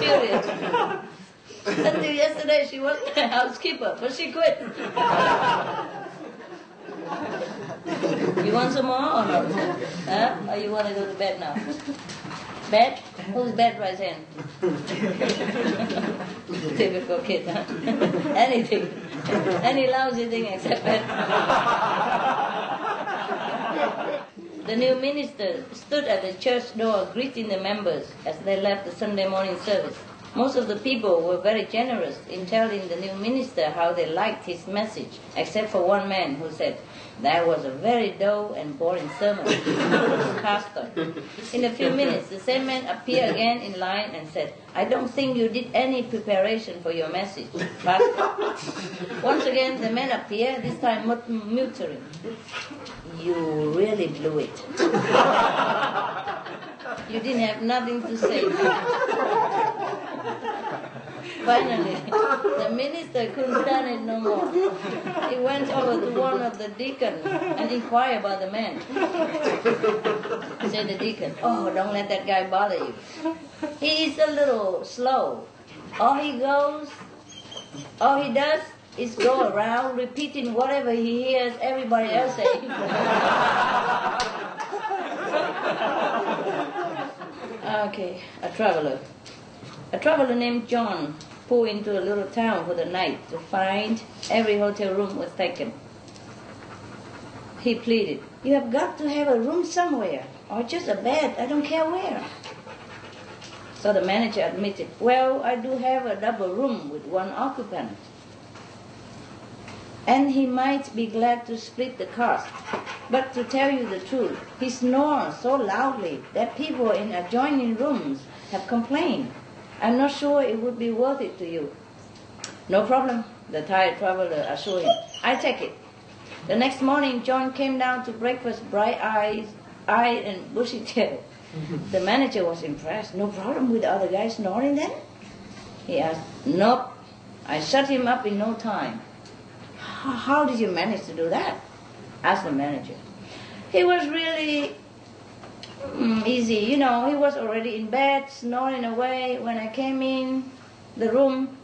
S1: Period. Until yesterday, she was my housekeeper, but she quit. You want some more or not? Huh? Or you want to go to bed now? Bed? Who's bed right hand? Typical kid, huh? Anything. Any lousy thing except bed. The new minister stood at the church door greeting the members as they left the Sunday morning service. Most of the people were very generous in telling the new minister how they liked his message, except for one man who said, that was a very dull and boring sermon. Pastor. In a few minutes, the same man appeared again in line and said, I don't think you did any preparation for your message, Pastor. Once again, the man appeared, this time muttering, You really blew it. You didn't have nothing to say. Finally, the minister couldn't stand it no more. He went over to one of the deacons and inquired about the man. Said the deacon, Oh, don't let that guy bother you. He is a little slow. All he goes, all he does is go around repeating whatever he hears everybody else say. okay, a traveler. A traveler named John pulled into a little town for the night to find every hotel room was taken. He pleaded, You have got to have a room somewhere, or just a bed, I don't care where. So the manager admitted, Well, I do have a double room with one occupant. And he might be glad to split the cost. But to tell you the truth, he snores so loudly that people in adjoining rooms have complained. I'm not sure it would be worth it to you. No problem, the tired traveler assured him. I take it. The next morning, John came down to breakfast, bright eyes, eyed and bushy tail. Mm-hmm. The manager was impressed. No problem with the other guy snoring then? He asked. Nope. I shut him up in no time. How did you manage to do that? asked the manager. He was really mm, easy. You know, he was already in bed, snoring away when I came in the room.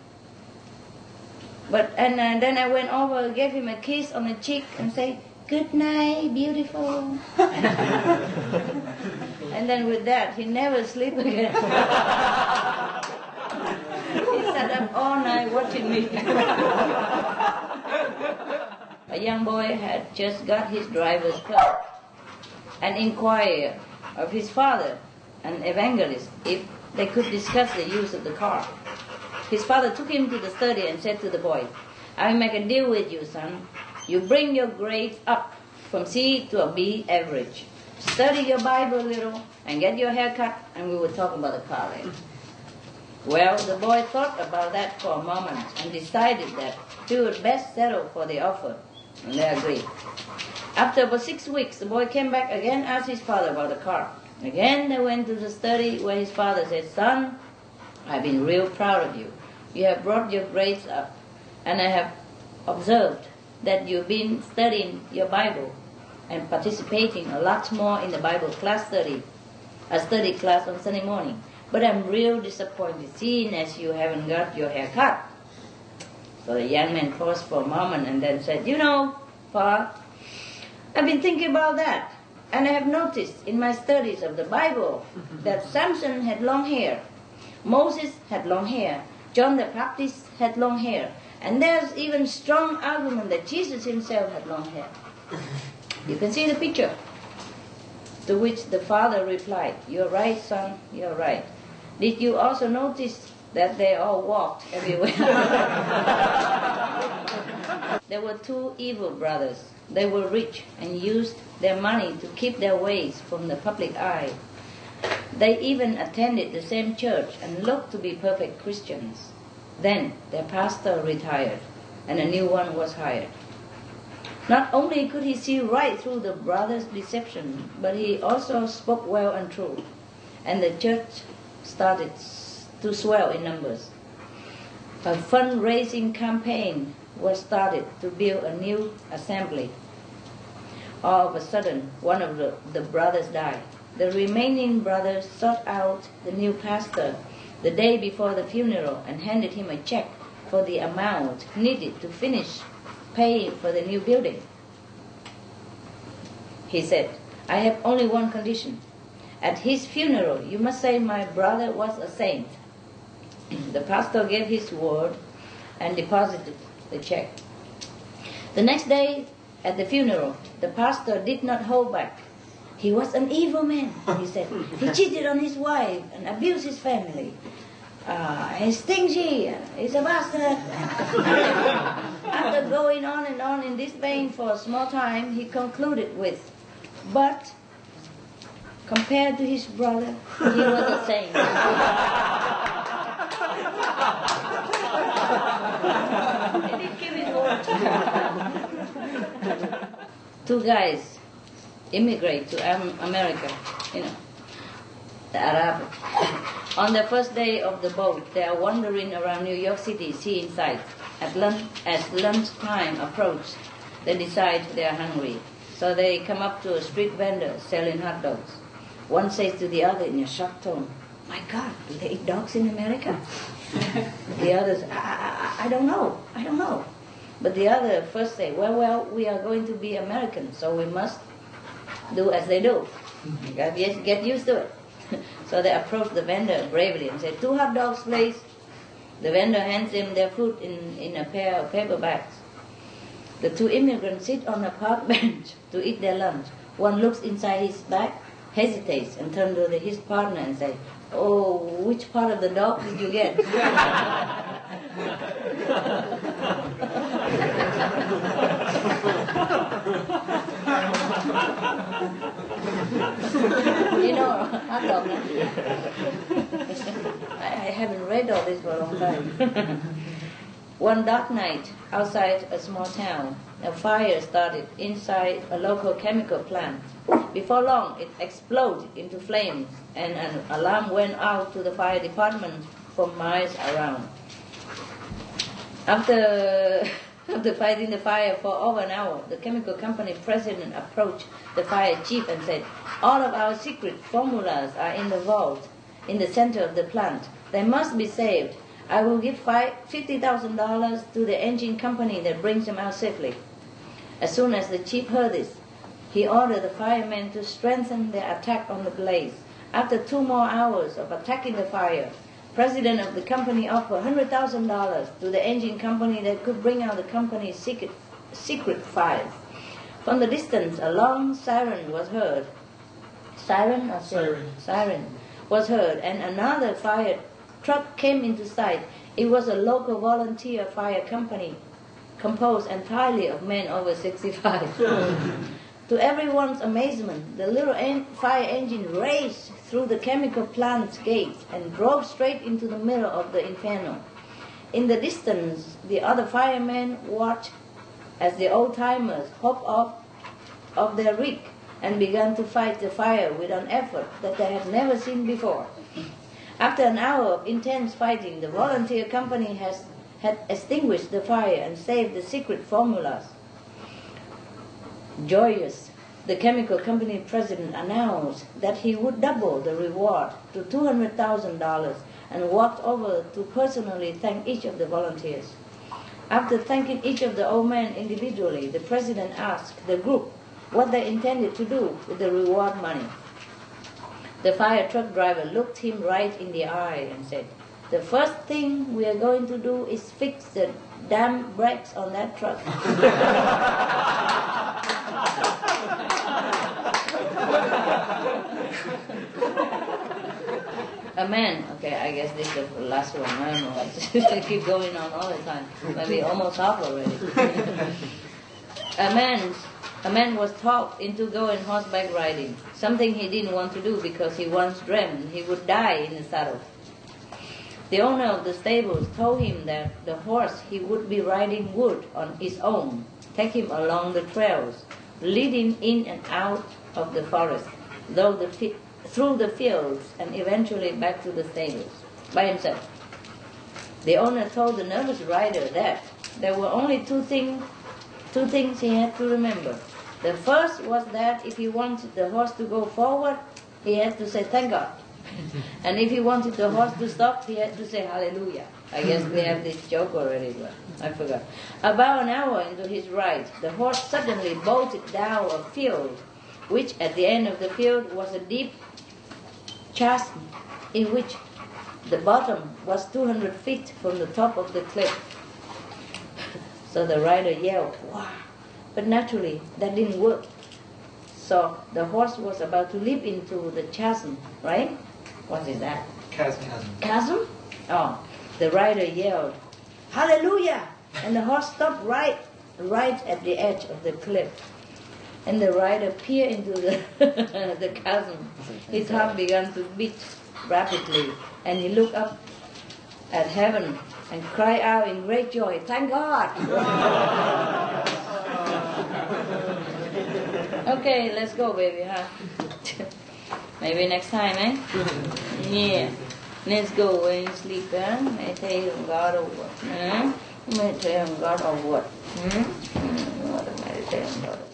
S1: But and uh, then I went over, gave him a kiss on the cheek, and say, "Good night, beautiful." and then with that, he never sleep again. he sat up all night watching me. a young boy had just got his driver's card and inquired of his father, an evangelist, if they could discuss the use of the car. His father took him to the study and said to the boy, I will make a deal with you, son. You bring your grades up from C to a B average. Study your Bible a little and get your hair cut, and we will talk about the car later. Well, the boy thought about that for a moment and decided that he would best settle for the offer, and they agreed. After about six weeks, the boy came back again, asked his father about the car. Again, they went to the study where his father said, Son, I've been real proud of you. You have brought your grades up, and I have observed that you've been studying your Bible and participating a lot more in the Bible class study, a study class on Sunday morning. But I'm real disappointed seeing as you haven't got your hair cut. So the young man paused for a moment and then said, You know, Pa, I've been thinking about that. And I have noticed in my studies of the Bible mm-hmm. that Samson had long hair, Moses had long hair, John the Baptist had long hair, and there's even strong argument that Jesus himself had long hair. You can see the picture. To which the father replied, You're right, son, you're right. Did you also notice that they all walked everywhere? there were two evil brothers. They were rich and used their money to keep their ways from the public eye. They even attended the same church and looked to be perfect Christians. Then their pastor retired and a new one was hired. Not only could he see right through the brothers' deception, but he also spoke well and true. And the church started to swell in numbers. A fundraising campaign was started to build a new assembly. All of a sudden, one of the, the brothers died. The remaining brothers sought out the new pastor the day before the funeral and handed him a check for the amount needed to finish paying for the new building. He said, I have only one condition. At his funeral, you must say my brother was a saint. the pastor gave his word and deposited the check. The next day, at the funeral, the pastor did not hold back. He was an evil man, he said. He cheated on his wife and abused his family. Uh, he's stingy, he's a bastard. After going on and on in this vein for a small time, he concluded with, but compared to his brother, he was a saint. he did give his word. Two guys immigrate to America, you know, the Arab On the first day of the boat, they are wandering around New York City, seeing sights. At lunch, as lunchtime approaches, they decide they are hungry. So they come up to a street vendor selling hot dogs. One says to the other in a shocked tone, My God, do they eat dogs in America? the others, I, I, I don't know, I don't know. But the other first say, Well, well, we are going to be Americans, so we must do as they do. Mm-hmm. Got get used to it. so they approach the vendor bravely and say, Two hot dogs, please. The vendor hands them their food in, in a pair of paper bags. The two immigrants sit on a park bench to eat their lunch. One looks inside his bag, hesitates, and turns to the, his partner and says, Oh, which part of the dog did you get? you know, dog. I haven't read all this for a long time. One dark night, outside a small town, a fire started inside a local chemical plant. Before long, it exploded into flames, and an alarm went out to the fire department for miles around. After, after fighting the fire for over an hour, the chemical company president approached the fire chief and said, All of our secret formulas are in the vault in the center of the plant. They must be saved. I will give $50,000 to the engine company that brings them out safely. As soon as the chief heard this, he ordered the firemen to strengthen their attack on the blaze. After two more hours of attacking the fire, president of the company offered $100,000 to the engine company that could bring out the company's secret, secret files. From the distance, a long siren was heard. Siren oh, or
S3: Siren.
S1: Siren was heard, and another fire truck came into sight. It was a local volunteer fire company composed entirely of men over 65. to everyone's amazement, the little en- fire engine raced through the chemical plant's gates and drove straight into the middle of the inferno. In the distance, the other firemen watched as the old timers hopped off of their rig and began to fight the fire with an effort that they had never seen before. After an hour of intense fighting, the volunteer company has, had extinguished the fire and saved the secret formulas. Joyous, the chemical company president announced that he would double the reward to $200,000 and walked over to personally thank each of the volunteers. After thanking each of the old men individually, the president asked the group what they intended to do with the reward money. The fire truck driver looked him right in the eye and said, The first thing we are going to do is fix the damn brakes on that truck. A man, okay, I guess this is the last one. I don't know. I keep going on all the time. Maybe almost half already. a man a man was talked into going horseback riding, something he didn't want to do because he once dreamed he would die in the saddle. The owner of the stables told him that the horse he would be riding would, on his own, take him along the trails, leading in and out of the forest, though the fi- through the fields, and eventually back to the stables by himself. The owner told the nervous rider that there were only two things two things he had to remember. The first was that if he wanted the horse to go forward, he had to say thank God. and if he wanted the horse to stop, he had to say hallelujah. I guess we have this joke already, but I forgot. About an hour into his ride, the horse suddenly bolted down a field, which at the end of the field was a deep chasm in which the bottom was 200 feet from the top of the cliff. So the rider yelled, wow. But naturally, that didn't work. So the horse was about to leap into the chasm, right? What is that?
S3: Chasm.
S1: Chasm? Oh, the rider yelled, Hallelujah! And the horse stopped right, right at the edge of the cliff. And the rider peered into the, the chasm. His heart began to beat rapidly, and he looked up at heaven and cried out in great joy, Thank God! okay, let's go, baby, huh? Maybe next time, eh? yeah. Let's go and sleep, eh? May tell you God or what? Eh? May tell him God or what? Hmm? God, meditate hmm? hmm, on God.